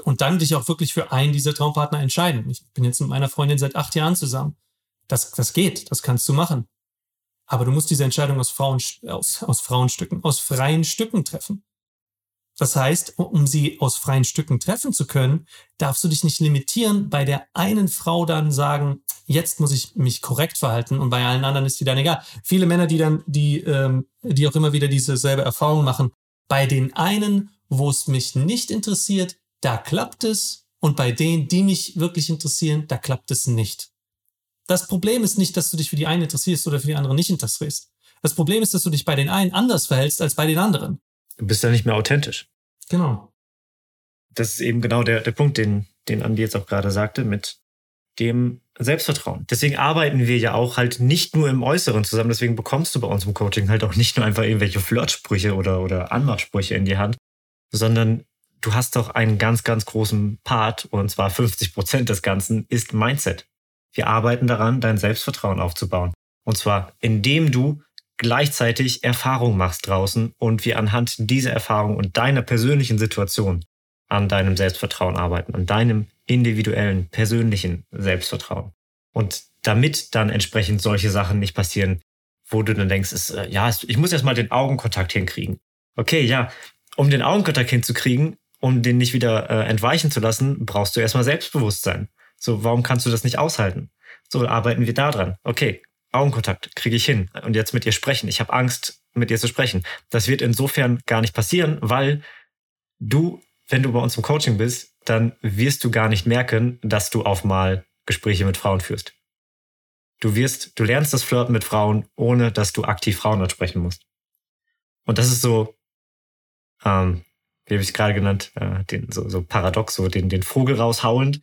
S1: und dann dich auch wirklich für einen dieser Traumpartner entscheiden. Ich bin jetzt mit meiner Freundin seit acht Jahren zusammen. Das, das geht, das kannst du machen. Aber du musst diese Entscheidung aus, Frauen, aus, aus Frauenstücken, aus freien Stücken treffen. Das heißt, um sie aus freien Stücken treffen zu können, darfst du dich nicht limitieren, bei der einen Frau dann sagen, jetzt muss ich mich korrekt verhalten und bei allen anderen ist die dann egal. Viele Männer, die dann, die, ähm, die auch immer wieder diese selbe Erfahrung machen, bei den einen, wo es mich nicht interessiert, da klappt es und bei denen, die mich wirklich interessieren, da klappt es nicht. Das Problem ist nicht, dass du dich für die einen interessierst oder für die anderen nicht interessierst. Das Problem ist, dass du dich bei den einen anders verhältst als bei den anderen.
S2: Du bist ja nicht mehr authentisch.
S1: Genau.
S2: Das ist eben genau der, der Punkt, den, den Andi jetzt auch gerade sagte, mit dem Selbstvertrauen. Deswegen arbeiten wir ja auch halt nicht nur im Äußeren zusammen. Deswegen bekommst du bei uns im Coaching halt auch nicht nur einfach irgendwelche Flirtsprüche oder, oder Anmachsprüche in die Hand, sondern du hast doch einen ganz, ganz großen Part, und zwar 50 Prozent des Ganzen, ist Mindset. Wir arbeiten daran, dein Selbstvertrauen aufzubauen. Und zwar, indem du gleichzeitig Erfahrung machst draußen und wir anhand dieser Erfahrung und deiner persönlichen Situation an deinem Selbstvertrauen arbeiten, an deinem individuellen, persönlichen Selbstvertrauen. Und damit dann entsprechend solche Sachen nicht passieren, wo du dann denkst, ist, äh, ja, ich muss erst mal den Augenkontakt hinkriegen. Okay, ja, um den Augenkontakt hinzukriegen, um den nicht wieder äh, entweichen zu lassen, brauchst du erstmal Selbstbewusstsein. So, warum kannst du das nicht aushalten? So arbeiten wir da dran. Okay, Augenkontakt kriege ich hin und jetzt mit ihr sprechen. Ich habe Angst, mit ihr zu sprechen. Das wird insofern gar nicht passieren, weil du, wenn du bei uns im Coaching bist, dann wirst du gar nicht merken, dass du auf mal Gespräche mit Frauen führst. Du wirst, du lernst das Flirten mit Frauen, ohne dass du aktiv Frauen ansprechen musst. Und das ist so, ähm, wie habe ich es gerade genannt, äh, den, so, so paradox, so den, den Vogel raushauend.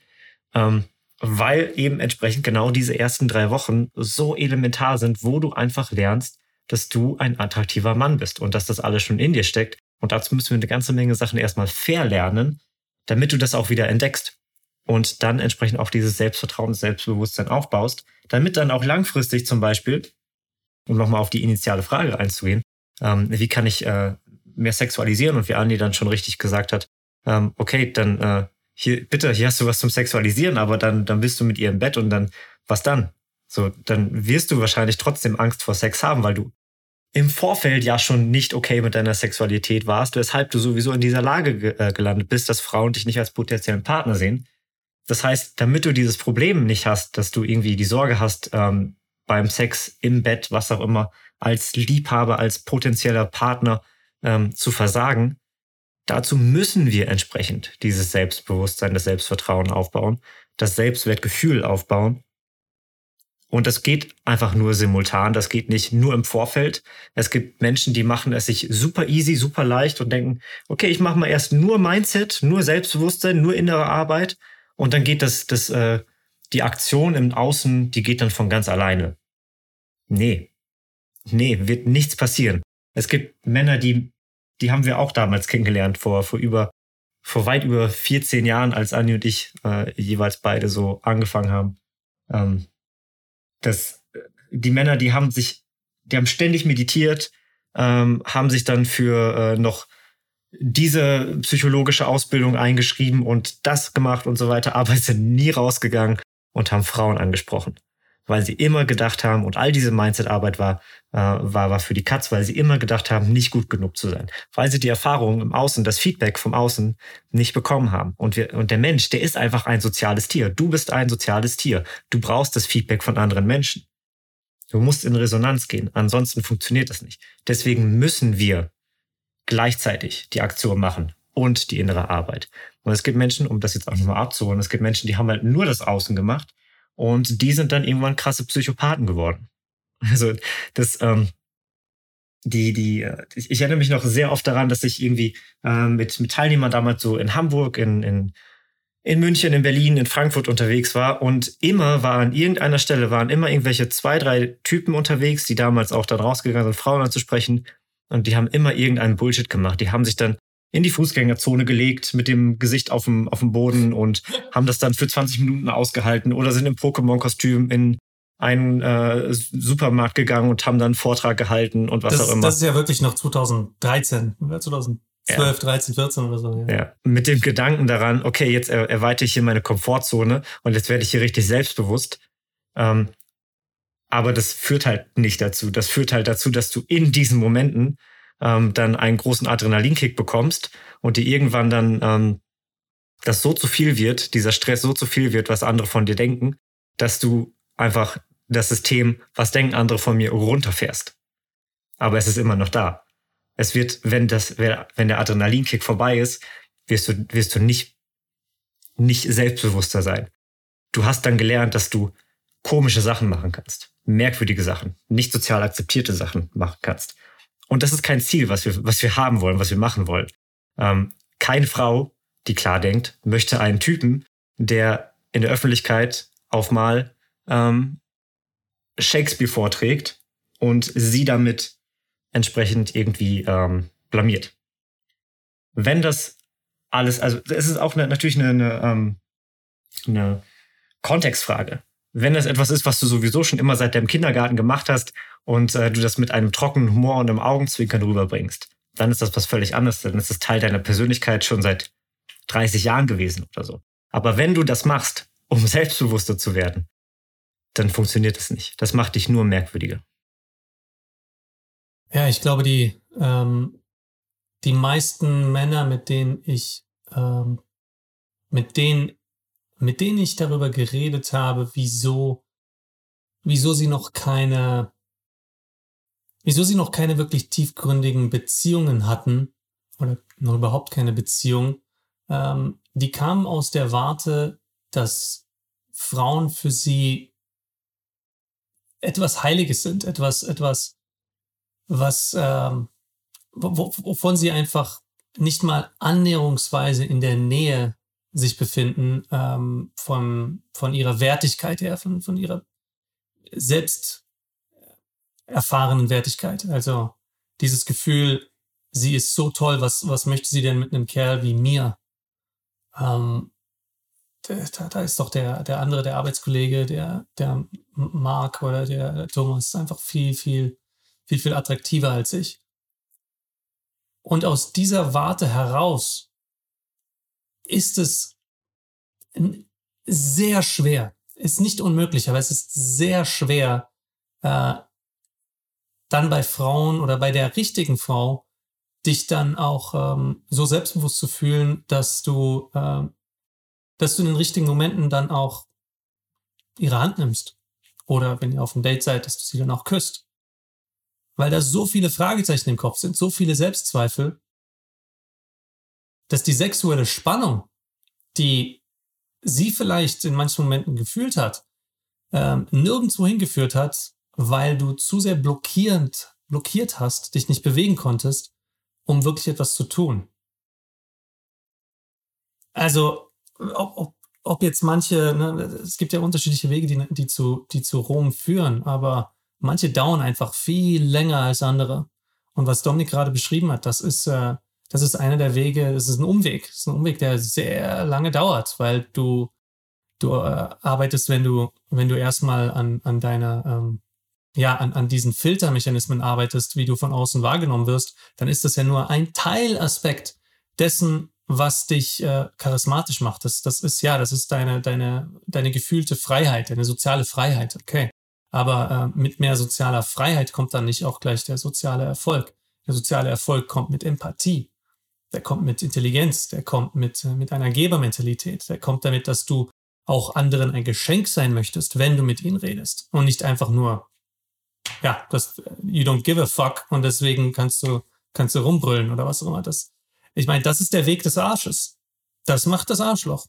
S2: Ähm, weil eben entsprechend genau diese ersten drei Wochen so elementar sind, wo du einfach lernst, dass du ein attraktiver Mann bist und dass das alles schon in dir steckt. Und dazu müssen wir eine ganze Menge Sachen erstmal verlernen, damit du das auch wieder entdeckst und dann entsprechend auch dieses Selbstvertrauen, Selbstbewusstsein aufbaust, damit dann auch langfristig zum Beispiel, um nochmal auf die initiale Frage einzugehen, ähm, wie kann ich äh, mehr sexualisieren und wie Andi dann schon richtig gesagt hat, ähm, okay, dann äh, hier, bitte, hier hast du was zum Sexualisieren, aber dann, dann bist du mit ihr im Bett und dann, was dann? So, dann wirst du wahrscheinlich trotzdem Angst vor Sex haben, weil du im Vorfeld ja schon nicht okay mit deiner Sexualität warst, weshalb du sowieso in dieser Lage ge äh, gelandet bist, dass Frauen dich nicht als potenziellen Partner sehen. Das heißt, damit du dieses Problem nicht hast, dass du irgendwie die Sorge hast, ähm, beim Sex im Bett, was auch immer, als Liebhaber, als potenzieller Partner ähm, zu versagen, Dazu müssen wir entsprechend dieses Selbstbewusstsein, das Selbstvertrauen aufbauen, das Selbstwertgefühl aufbauen. Und das geht einfach nur simultan, das geht nicht nur im Vorfeld. Es gibt Menschen, die machen es sich super easy, super leicht und denken, okay, ich mache mal erst nur Mindset, nur Selbstbewusstsein, nur innere Arbeit und dann geht das, das, äh, die Aktion im Außen, die geht dann von ganz alleine. Nee. Nee, wird nichts passieren. Es gibt Männer, die die haben wir auch damals kennengelernt, vor, vor über, vor weit über 14 Jahren, als Anni und ich äh, jeweils beide so angefangen haben. Ähm, das, die Männer, die haben sich, die haben ständig meditiert, ähm, haben sich dann für äh, noch diese psychologische Ausbildung eingeschrieben und das gemacht und so weiter, aber [laughs] sind nie rausgegangen und haben Frauen angesprochen weil sie immer gedacht haben, und all diese Mindset-Arbeit war, äh, war, war für die Katz, weil sie immer gedacht haben, nicht gut genug zu sein. Weil sie die Erfahrung im Außen, das Feedback vom Außen nicht bekommen haben. Und, wir, und der Mensch, der ist einfach ein soziales Tier. Du bist ein soziales Tier. Du brauchst das Feedback von anderen Menschen. Du musst in Resonanz gehen. Ansonsten funktioniert das nicht. Deswegen müssen wir gleichzeitig die Aktion machen und die innere Arbeit. Und es gibt Menschen, um das jetzt auch nochmal abzuholen, es gibt Menschen, die haben halt nur das Außen gemacht und die sind dann irgendwann krasse Psychopathen geworden. [laughs] Also das, ähm, die, die, ich, ich erinnere mich noch sehr oft daran, dass ich irgendwie äh, mit, mit Teilnehmern damals so in Hamburg, in, in, in München, in Berlin, in Frankfurt unterwegs war und immer war an irgendeiner Stelle waren immer irgendwelche zwei, drei Typen unterwegs, die damals auch dann rausgegangen sind, Frauen anzusprechen, und die haben immer irgendeinen Bullshit gemacht. Die haben sich dann in die Fußgängerzone gelegt mit dem Gesicht auf dem, auf dem Boden und haben das dann für 20 Minuten ausgehalten oder sind im Pokémon-Kostüm in einen äh, Supermarkt gegangen und haben dann einen Vortrag gehalten und was
S1: das,
S2: auch immer.
S1: Das ist ja wirklich noch 2013 oder 2012, ja. 13, 14 oder so.
S2: Ja. ja. mit dem Gedanken daran, okay, jetzt erweitere ich hier meine Komfortzone und jetzt werde ich hier richtig selbstbewusst. Ähm, aber das führt halt nicht dazu. Das führt halt dazu, dass du in diesen Momenten ähm, dann einen großen Adrenalinkick bekommst und dir irgendwann dann ähm, das so zu viel wird, dieser Stress so zu viel wird, was andere von dir denken, dass du einfach das System, was denken andere von mir, runterfährst. Aber es ist immer noch da. Es wird, wenn das, wenn der Adrenalinkick vorbei ist, wirst du, wirst du nicht, nicht selbstbewusster sein. Du hast dann gelernt, dass du komische Sachen machen kannst, merkwürdige Sachen, nicht sozial akzeptierte Sachen machen kannst. Und das ist kein Ziel, was wir, was wir haben wollen, was wir machen wollen. Ähm, keine Frau, die klar denkt, möchte einen Typen, der in der Öffentlichkeit auf mal ähm, Shakespeare vorträgt und sie damit entsprechend irgendwie ähm, blamiert. Wenn das alles, also es ist auch eine, natürlich eine, eine, ähm, eine Kontextfrage. Wenn das etwas ist, was du sowieso schon immer seit deinem Kindergarten gemacht hast und äh, du das mit einem trockenen Humor und einem Augenzwinkern rüberbringst, dann ist das was völlig anderes. Dann ist das Teil deiner Persönlichkeit schon seit 30 Jahren gewesen oder so. Aber wenn du das machst, um [laughs] selbstbewusster zu werden, dann funktioniert es nicht. Das macht dich nur merkwürdiger.
S1: Ja, ich glaube, die, ähm, die meisten Männer, mit denen ich, ähm, mit denen, mit denen ich darüber geredet habe, wieso, wieso sie noch keine, wieso sie noch keine wirklich tiefgründigen Beziehungen hatten oder noch überhaupt keine Beziehung, ähm, die kamen aus der Warte, dass Frauen für sie etwas Heiliges sind, etwas, etwas, was, ähm, wovon sie einfach nicht mal annäherungsweise in der Nähe sich befinden ähm, von, von ihrer Wertigkeit her, von, von ihrer selbst erfahrenen Wertigkeit. Also dieses Gefühl, sie ist so toll, was, was möchte sie denn mit einem Kerl wie mir? Ähm, da, da ist doch der, der andere, der Arbeitskollege, der, der Mark oder der, Thomas einfach viel, viel, viel, viel attraktiver als ich. Und aus dieser Warte heraus ist es sehr schwer, ist nicht unmöglich, aber es ist sehr schwer, äh, dann bei Frauen oder bei der richtigen Frau dich dann auch ähm, so selbstbewusst zu fühlen, dass du äh, dass du in den richtigen Momenten dann auch ihre Hand nimmst. Oder wenn ihr auf einem Date seid, dass du sie dann auch küsst. Weil da so viele Fragezeichen im Kopf sind, so viele Selbstzweifel, dass die sexuelle Spannung, die sie vielleicht in manchen Momenten gefühlt hat, ähm, nirgendwo hingeführt hat, weil du zu sehr blockierend, blockiert hast, dich nicht bewegen konntest, um wirklich etwas zu tun. Also ob, ob, ob jetzt manche, ne, es gibt ja unterschiedliche Wege, die, die, zu, die zu Rom führen, aber manche dauern einfach viel länger als andere. Und was Dominik gerade beschrieben hat, das ist, äh, das ist einer der Wege, das ist ein Umweg. Das ist ein Umweg, der sehr lange dauert, weil du, du äh, arbeitest, wenn du, wenn du erstmal an, an deiner, ähm, ja, an, an diesen Filtermechanismen arbeitest, wie du von außen wahrgenommen wirst, dann ist das ja nur ein Teilaspekt dessen, was dich äh, charismatisch macht. Das, das ist ja, das ist deine, deine, deine gefühlte Freiheit, deine soziale Freiheit, okay. Aber äh, mit mehr sozialer Freiheit kommt dann nicht auch gleich der soziale Erfolg. Der soziale Erfolg kommt mit Empathie, der kommt mit Intelligenz, der kommt mit, äh, mit einer Gebermentalität, der kommt damit, dass du auch anderen ein Geschenk sein möchtest, wenn du mit ihnen redest. Und nicht einfach nur, ja, das, you don't give a fuck und deswegen kannst du, kannst du rumbrüllen oder was auch immer. Das, ich meine, das ist der Weg des Arsches. Das macht das Arschloch.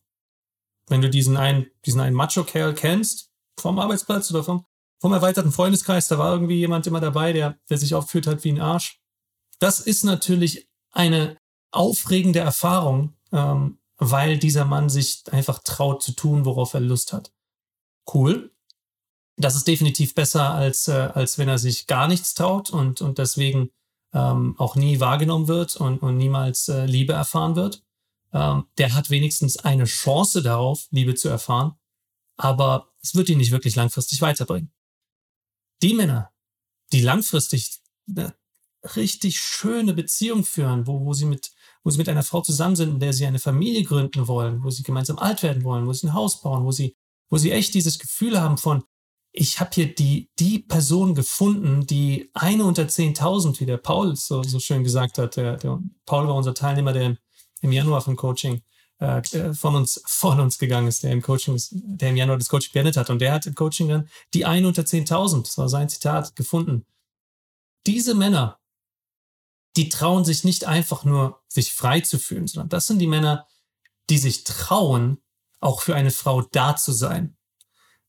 S1: Wenn du diesen einen, diesen einen Macho-Kerl kennst, vom Arbeitsplatz oder vom, vom erweiterten Freundeskreis, da war irgendwie jemand immer dabei, der, der sich aufgeführt hat wie ein Arsch. Das ist natürlich eine aufregende Erfahrung, ähm, weil dieser Mann sich einfach traut zu tun, worauf er Lust hat. Cool. Das ist definitiv besser, als, äh, als wenn er sich gar nichts traut und, und deswegen ähm, auch nie wahrgenommen wird und, und niemals äh, Liebe erfahren wird. Ähm, der hat wenigstens eine Chance darauf, Liebe zu erfahren, aber es wird ihn nicht wirklich langfristig weiterbringen. Die Männer, die langfristig eine richtig schöne Beziehung führen, wo, wo, sie mit, wo sie mit einer Frau zusammen sind, in der sie eine Familie gründen wollen, wo sie gemeinsam alt werden wollen, wo sie ein Haus bauen, wo sie, wo sie echt dieses Gefühl haben von, ich habe hier die, die Person gefunden, die eine unter 10.000, wie der Paul so, so schön gesagt hat. Der, der Paul war unser Teilnehmer, der im Januar vom Coaching äh, äh, von uns [laughs] von uns gegangen ist, der im Coaching, der im Januar das Coaching beendet hat. Und der hat im Coaching dann die eine unter 10.000, das war sein Zitat, gefunden. Diese Männer, die trauen sich nicht einfach nur, sich frei zu fühlen, sondern das sind die Männer, die sich trauen, auch für eine Frau da zu sein.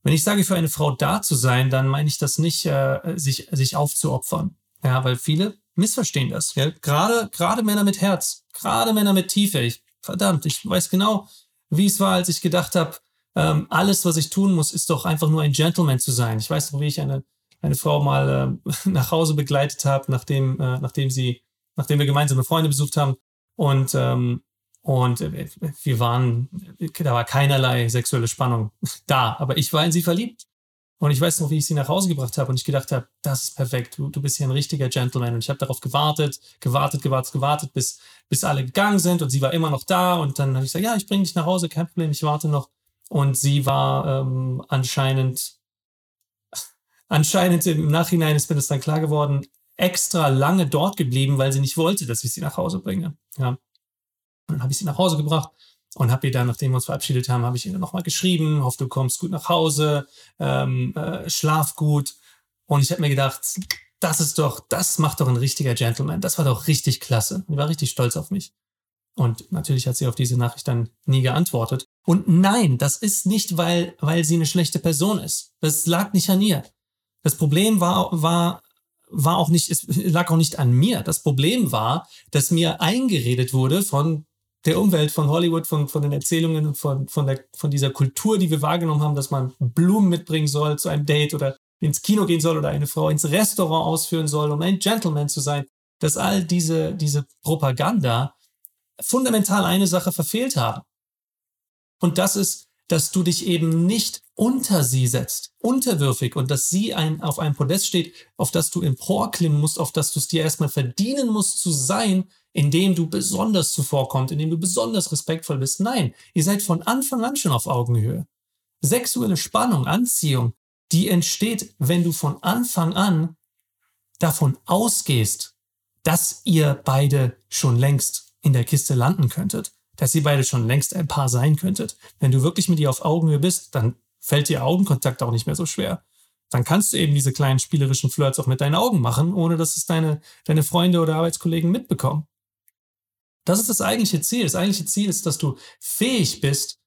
S1: Wenn ich sage, für eine Frau da zu sein, dann meine ich das nicht, äh, sich, sich aufzuopfern. Ja, weil viele missverstehen das. Ja? Gerade, gerade Männer mit Herz, gerade Männer mit Tiefe. Ich, verdammt, ich weiß genau, wie es war, als ich gedacht habe, ähm, alles, was ich tun muss, ist doch einfach nur ein Gentleman zu sein. Ich weiß noch, wie ich eine, eine Frau mal äh, [laughs] nach Hause begleitet habe, nachdem, äh, nachdem sie, nachdem wir gemeinsame Freunde besucht haben. Und ähm, und äh, wir waren, da war keinerlei sexuelle Spannung [laughs] da, aber ich war in sie verliebt. Und ich weiß noch, wie ich sie nach Hause gebracht habe und ich gedacht habe, das ist perfekt, du, du bist hier ein richtiger Gentleman. Und ich habe darauf gewartet, gewartet, gewartet, gewartet, bis, bis alle gegangen sind und sie war immer noch da. Und dann habe ich gesagt, ja, ich bringe dich nach Hause, kein Problem, ich warte noch. Und sie war ähm, anscheinend, anscheinend im Nachhinein ist mir das dann klar geworden, extra lange dort geblieben, weil sie nicht wollte, dass ich sie nach Hause bringe. Ja. Und dann habe ich sie nach Hause gebracht und habe ihr dann, nachdem wir uns verabschiedet haben, habe ich ihr nochmal geschrieben, hoffe, du kommst gut nach Hause, ähm, äh, schlaf gut. Und ich habe mir gedacht, das ist doch, das macht doch ein richtiger Gentleman. Das war doch richtig klasse. Die war richtig stolz auf mich. Und natürlich hat sie auf diese Nachricht dann nie geantwortet. Und nein, das ist nicht, weil, weil sie eine schlechte Person ist. Das lag nicht an ihr. Das Problem war, war, war auch nicht, es lag auch nicht an mir. Das Problem war, dass mir eingeredet wurde von der Umwelt, von Hollywood, von, von den Erzählungen, von, von, der, von dieser Kultur, die wir wahrgenommen haben, dass man Blumen mitbringen soll zu einem Date oder ins Kino gehen soll oder eine Frau ins Restaurant ausführen soll, um ein Gentleman zu sein, dass all diese, diese Propaganda fundamental eine Sache verfehlt haben. Und das ist, dass du dich eben nicht unter sie setzt, unterwürfig und dass sie ein, auf einem Podest steht, auf das du emporklimmen musst, auf das du es dir erstmal verdienen musst zu sein, indem du besonders zuvorkommst, indem du besonders respektvoll bist. Nein, ihr seid von Anfang an schon auf Augenhöhe. Sexuelle Spannung, Anziehung, die entsteht, wenn du von Anfang an davon ausgehst, dass ihr beide schon längst in der Kiste landen könntet, dass ihr beide schon längst ein Paar sein könntet. Wenn du wirklich mit ihr auf Augenhöhe bist, dann fällt dir Augenkontakt auch nicht mehr so schwer. Dann kannst du eben diese kleinen spielerischen Flirts auch mit deinen Augen machen, ohne dass es deine, deine Freunde oder Arbeitskollegen mitbekommen. Das ist das eigentliche Ziel. Das eigentliche Ziel ist, dass du fähig bist,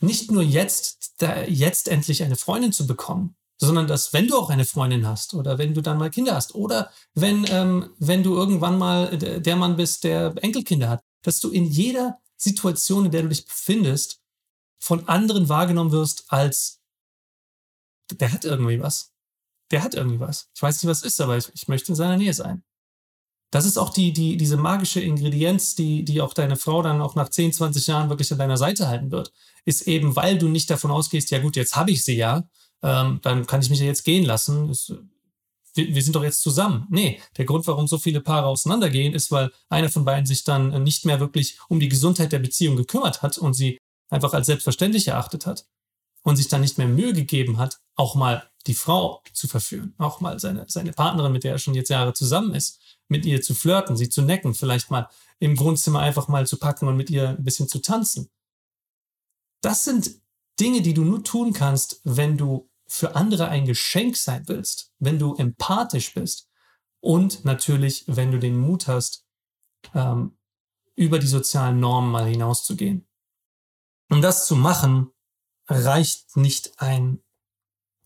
S1: nicht nur jetzt, da, jetzt endlich eine Freundin zu bekommen, sondern dass, wenn du auch eine Freundin hast oder wenn du dann mal Kinder hast oder wenn, ähm, wenn du irgendwann mal der Mann bist, der Enkelkinder hat, dass du in jeder Situation, in der du dich befindest, von anderen wahrgenommen wirst als der hat irgendwie was. Der hat irgendwie was. Ich weiß nicht, was ist, aber ich, ich möchte in seiner Nähe sein. Das ist auch die, die, diese magische Ingredienz, die, die auch deine Frau dann auch nach 10, 20 Jahren wirklich an deiner Seite halten wird. Ist eben, weil du nicht davon ausgehst, ja gut, jetzt habe ich sie ja, ähm, dann kann ich mich ja jetzt gehen lassen. Ist, wir, wir sind doch jetzt zusammen. Nee, der Grund, warum so viele Paare auseinandergehen, ist, weil einer von beiden sich dann nicht mehr wirklich um die Gesundheit der Beziehung gekümmert hat und sie einfach als selbstverständlich erachtet hat und sich dann nicht mehr Mühe gegeben hat, auch mal die Frau zu verführen, auch mal seine, seine Partnerin, mit der er schon jetzt Jahre zusammen ist, mit ihr zu flirten, sie zu necken, vielleicht mal im Wohnzimmer einfach mal zu packen und mit ihr ein bisschen zu tanzen. Das sind Dinge, die du nur tun kannst, wenn du für andere ein Geschenk sein willst, wenn du empathisch bist und natürlich, wenn du den Mut hast, ähm, über die sozialen Normen mal hinauszugehen. Um das zu machen, reicht nicht ein,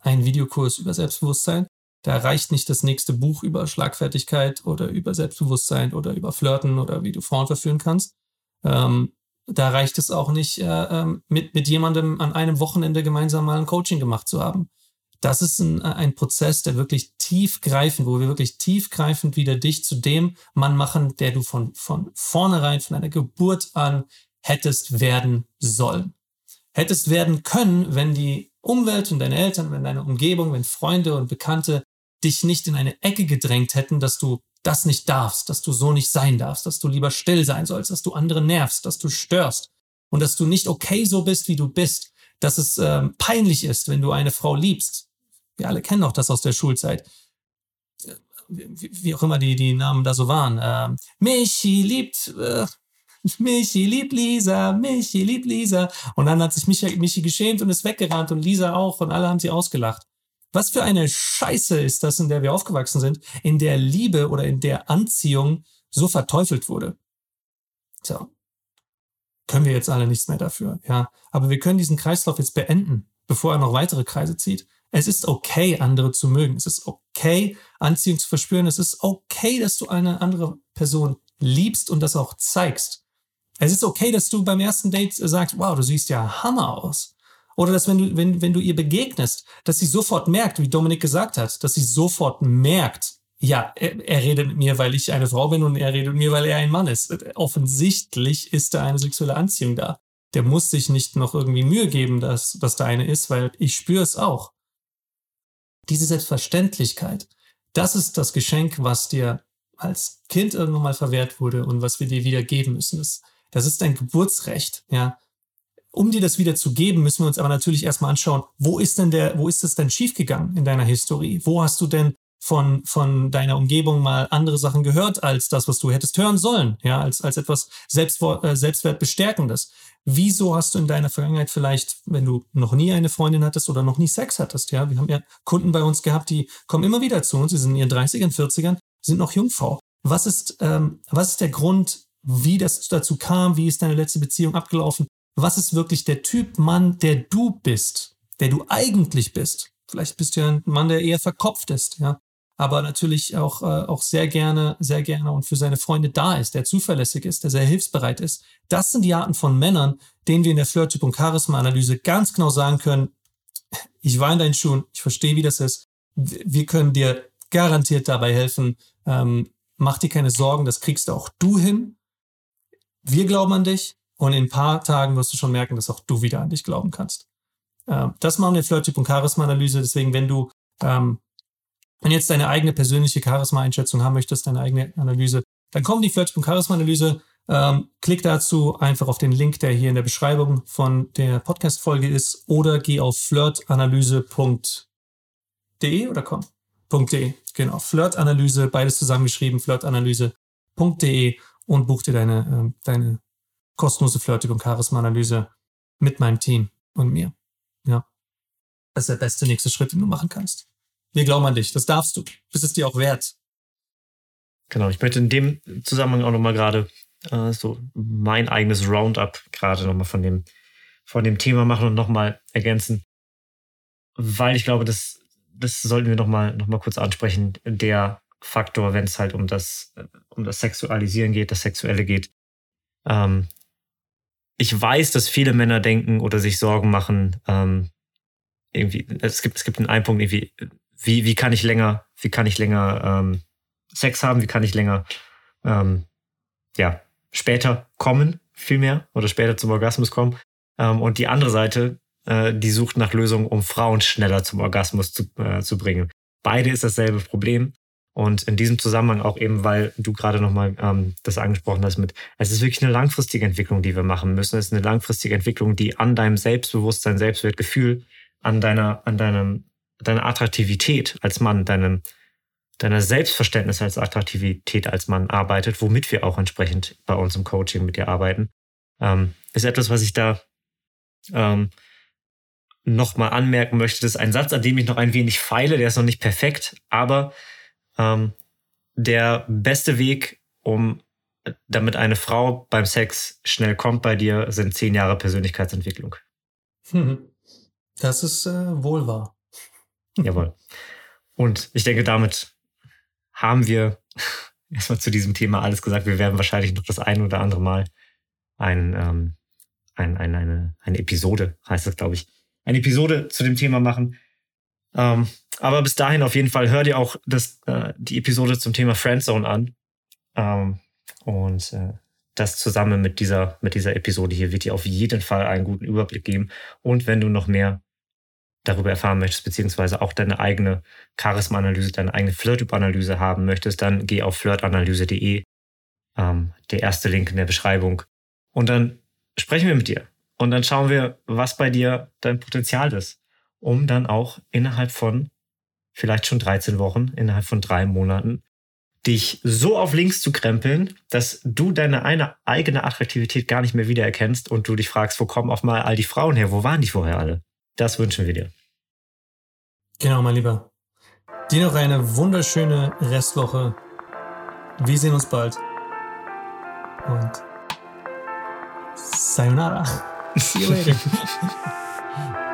S1: ein Videokurs über Selbstbewusstsein. Da reicht nicht das nächste Buch über Schlagfertigkeit oder über Selbstbewusstsein oder über Flirten oder wie du Frauen verführen kannst. Ähm, da reicht es auch nicht, äh, ähm, mit, mit jemandem an einem Wochenende gemeinsam mal ein Coaching gemacht zu haben. Das ist ein, ein Prozess, der wirklich tiefgreifend, wo wir wirklich tiefgreifend wieder dich zu dem Mann machen, der du von, von vornherein, von deiner Geburt an hättest werden sollen. Hättest werden können, wenn die Umwelt und deine Eltern, wenn deine Umgebung, wenn Freunde und Bekannte dich nicht in eine Ecke gedrängt hätten, dass du das nicht darfst, dass du so nicht sein darfst, dass du lieber still sein sollst, dass du andere nervst, dass du störst und dass du nicht okay so bist, wie du bist, dass es ähm, peinlich ist, wenn du eine Frau liebst. Wir alle kennen auch das aus der Schulzeit. Wie, wie auch immer die, die Namen da so waren. Ähm, Michi liebt, äh, [laughs] Michi liebt Lisa, Michi liebt Lisa. Und dann hat sich Michi, Michi geschämt und ist weggerannt und Lisa auch und alle haben sie ausgelacht. Was für eine Scheiße ist das, in der wir aufgewachsen sind, in der Liebe oder in der Anziehung so verteufelt wurde. So. Können wir jetzt alle nichts mehr dafür, ja. Aber wir können diesen Kreislauf jetzt beenden, bevor er noch weitere Kreise zieht. Es ist okay, andere zu mögen. Es ist okay, Anziehung zu verspüren. Es ist okay, dass du eine andere Person liebst und das auch zeigst. Es ist okay, dass du beim ersten Date sagst, wow, du siehst ja Hammer aus. Oder dass wenn du, wenn, wenn du ihr begegnest, dass sie sofort merkt, wie Dominik gesagt hat, dass sie sofort merkt, ja, er, er redet mit mir, weil ich eine Frau bin und er redet mit mir, weil er ein Mann ist. Offensichtlich ist da eine sexuelle Anziehung da. Der muss sich nicht noch irgendwie Mühe geben, dass, dass da eine ist, weil ich spüre es auch. Diese Selbstverständlichkeit, das ist das Geschenk, was dir als Kind irgendwann mal verwehrt wurde und was wir dir wieder geben müssen. Das, ist dein Geburtsrecht, ja. Um dir das wieder zu geben, müssen wir uns aber natürlich erstmal anschauen, wo ist denn der, wo ist es denn schiefgegangen in deiner Historie? Wo hast du denn von, von deiner Umgebung mal andere Sachen gehört als das, was du hättest hören sollen, ja, als, als etwas Selbstwort, äh, Selbstwertbestärkendes. Wieso hast du in deiner Vergangenheit vielleicht, wenn du noch nie eine Freundin hattest oder noch nie Sex hattest, ja, wir haben ja Kunden bei uns gehabt, die kommen immer wieder zu uns, sie sind in ihren 30ern, 40ern, sind noch Jungfrau. Was ist, ähm, was ist der Grund, wie das dazu kam, wie ist deine letzte Beziehung abgelaufen? Was ist wirklich der Typ Mann, der du bist, der du eigentlich bist. Vielleicht bist du ja ein Mann, der eher verkopft ist, ja, aber natürlich auch, äh, auch sehr gerne, sehr gerne und für seine Freunde da ist, der zuverlässig ist, der sehr hilfsbereit ist. Das sind die Arten von Männern, denen wir in der Flirttyp- und Charisma-Analyse ganz genau sagen können, ich war in deinen Schuhen, ich verstehe, wie das ist. Wir können dir garantiert dabei helfen. Ähm, mach dir keine Sorgen, das kriegst du auch du hin. Wir glauben an dich. Und in ein paar Tagen wirst du schon merken, dass auch du wieder an dich glauben kannst. Ähm, das machen wir Flirttyp und Charisma-Analyse. Deswegen, wenn du ähm, wenn jetzt deine eigene persönliche Charisma-Einschätzung haben möchtest, deine eigene Analyse, dann komm die Flirttyp und Charisma-Analyse. Ähm, klick dazu einfach auf den Link, der hier in der Beschreibung von der Podcast-Folge ist, oder geh auf flirtanalyse.de oder komm? .de, genau. Flirtanalyse, beides zusammengeschrieben, flirtanalyse.de und buch dir deine, äh, deine kostenlose Flirting- und Charisma-Analyse mit meinem Team und mir. Ja. Das ist der beste nächste Schritt, den du machen kannst. Wir glauben an dich. Das darfst du. Bist es dir auch wert.
S2: Genau. Ich möchte in dem Zusammenhang auch nochmal gerade äh, so mein eigenes Roundup gerade nochmal von dem, von dem Thema machen und nochmal ergänzen. Weil ich glaube, das, das sollten wir nochmal noch mal kurz ansprechen. Der Faktor, wenn es halt um das, um das Sexualisieren geht, das Sexuelle geht. Ähm, ich weiß, dass viele Männer denken oder sich Sorgen machen, ähm, irgendwie, es gibt, es gibt einen Punkt irgendwie, wie, wie kann ich länger, wie kann ich länger ähm, Sex haben, wie kann ich länger, ähm, ja, später kommen, vielmehr, oder später zum Orgasmus kommen. Ähm, und die andere Seite, äh, die sucht nach Lösungen, um Frauen schneller zum Orgasmus zu, äh, zu bringen. Beide ist dasselbe Problem. Und in diesem Zusammenhang auch eben, weil du gerade nochmal ähm, das angesprochen hast mit, es ist wirklich eine langfristige Entwicklung, die wir machen müssen. Es ist eine langfristige Entwicklung, die an deinem Selbstbewusstsein, Selbstwertgefühl, an deiner, an deinem, deiner Attraktivität als Mann, deinem, deiner Selbstverständnis als Attraktivität als Mann arbeitet, womit wir auch entsprechend bei uns im Coaching mit dir arbeiten, ähm, ist etwas, was ich da ähm, nochmal anmerken möchte. Das ist ein Satz, an dem ich noch ein wenig feile, der ist noch nicht perfekt, aber ähm, der beste Weg, um damit eine Frau beim Sex schnell kommt bei dir, sind zehn Jahre Persönlichkeitsentwicklung.
S1: Hm. Das ist äh, wohl wahr.
S2: Jawohl. Und ich denke, damit haben wir [laughs] erstmal zu diesem Thema alles gesagt. Wir werden wahrscheinlich noch das ein oder andere Mal ein, ähm, ein, ein, eine, eine Episode, heißt das, glaube ich, eine Episode zu dem Thema machen. Ähm, aber bis dahin auf jeden Fall hör dir auch das, äh, die Episode zum Thema Friendzone an. Ähm, und äh, das zusammen mit dieser, mit dieser Episode hier wird dir auf jeden Fall einen guten Überblick geben. Und wenn du noch mehr darüber erfahren möchtest, beziehungsweise auch deine eigene Charisma-Analyse, deine eigene Flirt-Analyse haben möchtest, dann geh auf flirtanalyse.de. Ähm, der erste Link in der Beschreibung. Und dann sprechen wir mit dir. Und dann schauen wir, was bei dir dein Potenzial ist, um dann auch innerhalb von vielleicht schon 13 Wochen, innerhalb von drei Monaten, dich so auf links zu krempeln, dass du deine eine eigene Attraktivität gar nicht mehr wiedererkennst und du dich fragst, wo kommen auf mal all die Frauen her? Wo waren die vorher alle? Das wünschen wir dir.
S1: Genau, mein Lieber. Dir noch eine wunderschöne Restwoche. Wir sehen uns bald. Und sayonara. See you later. [laughs]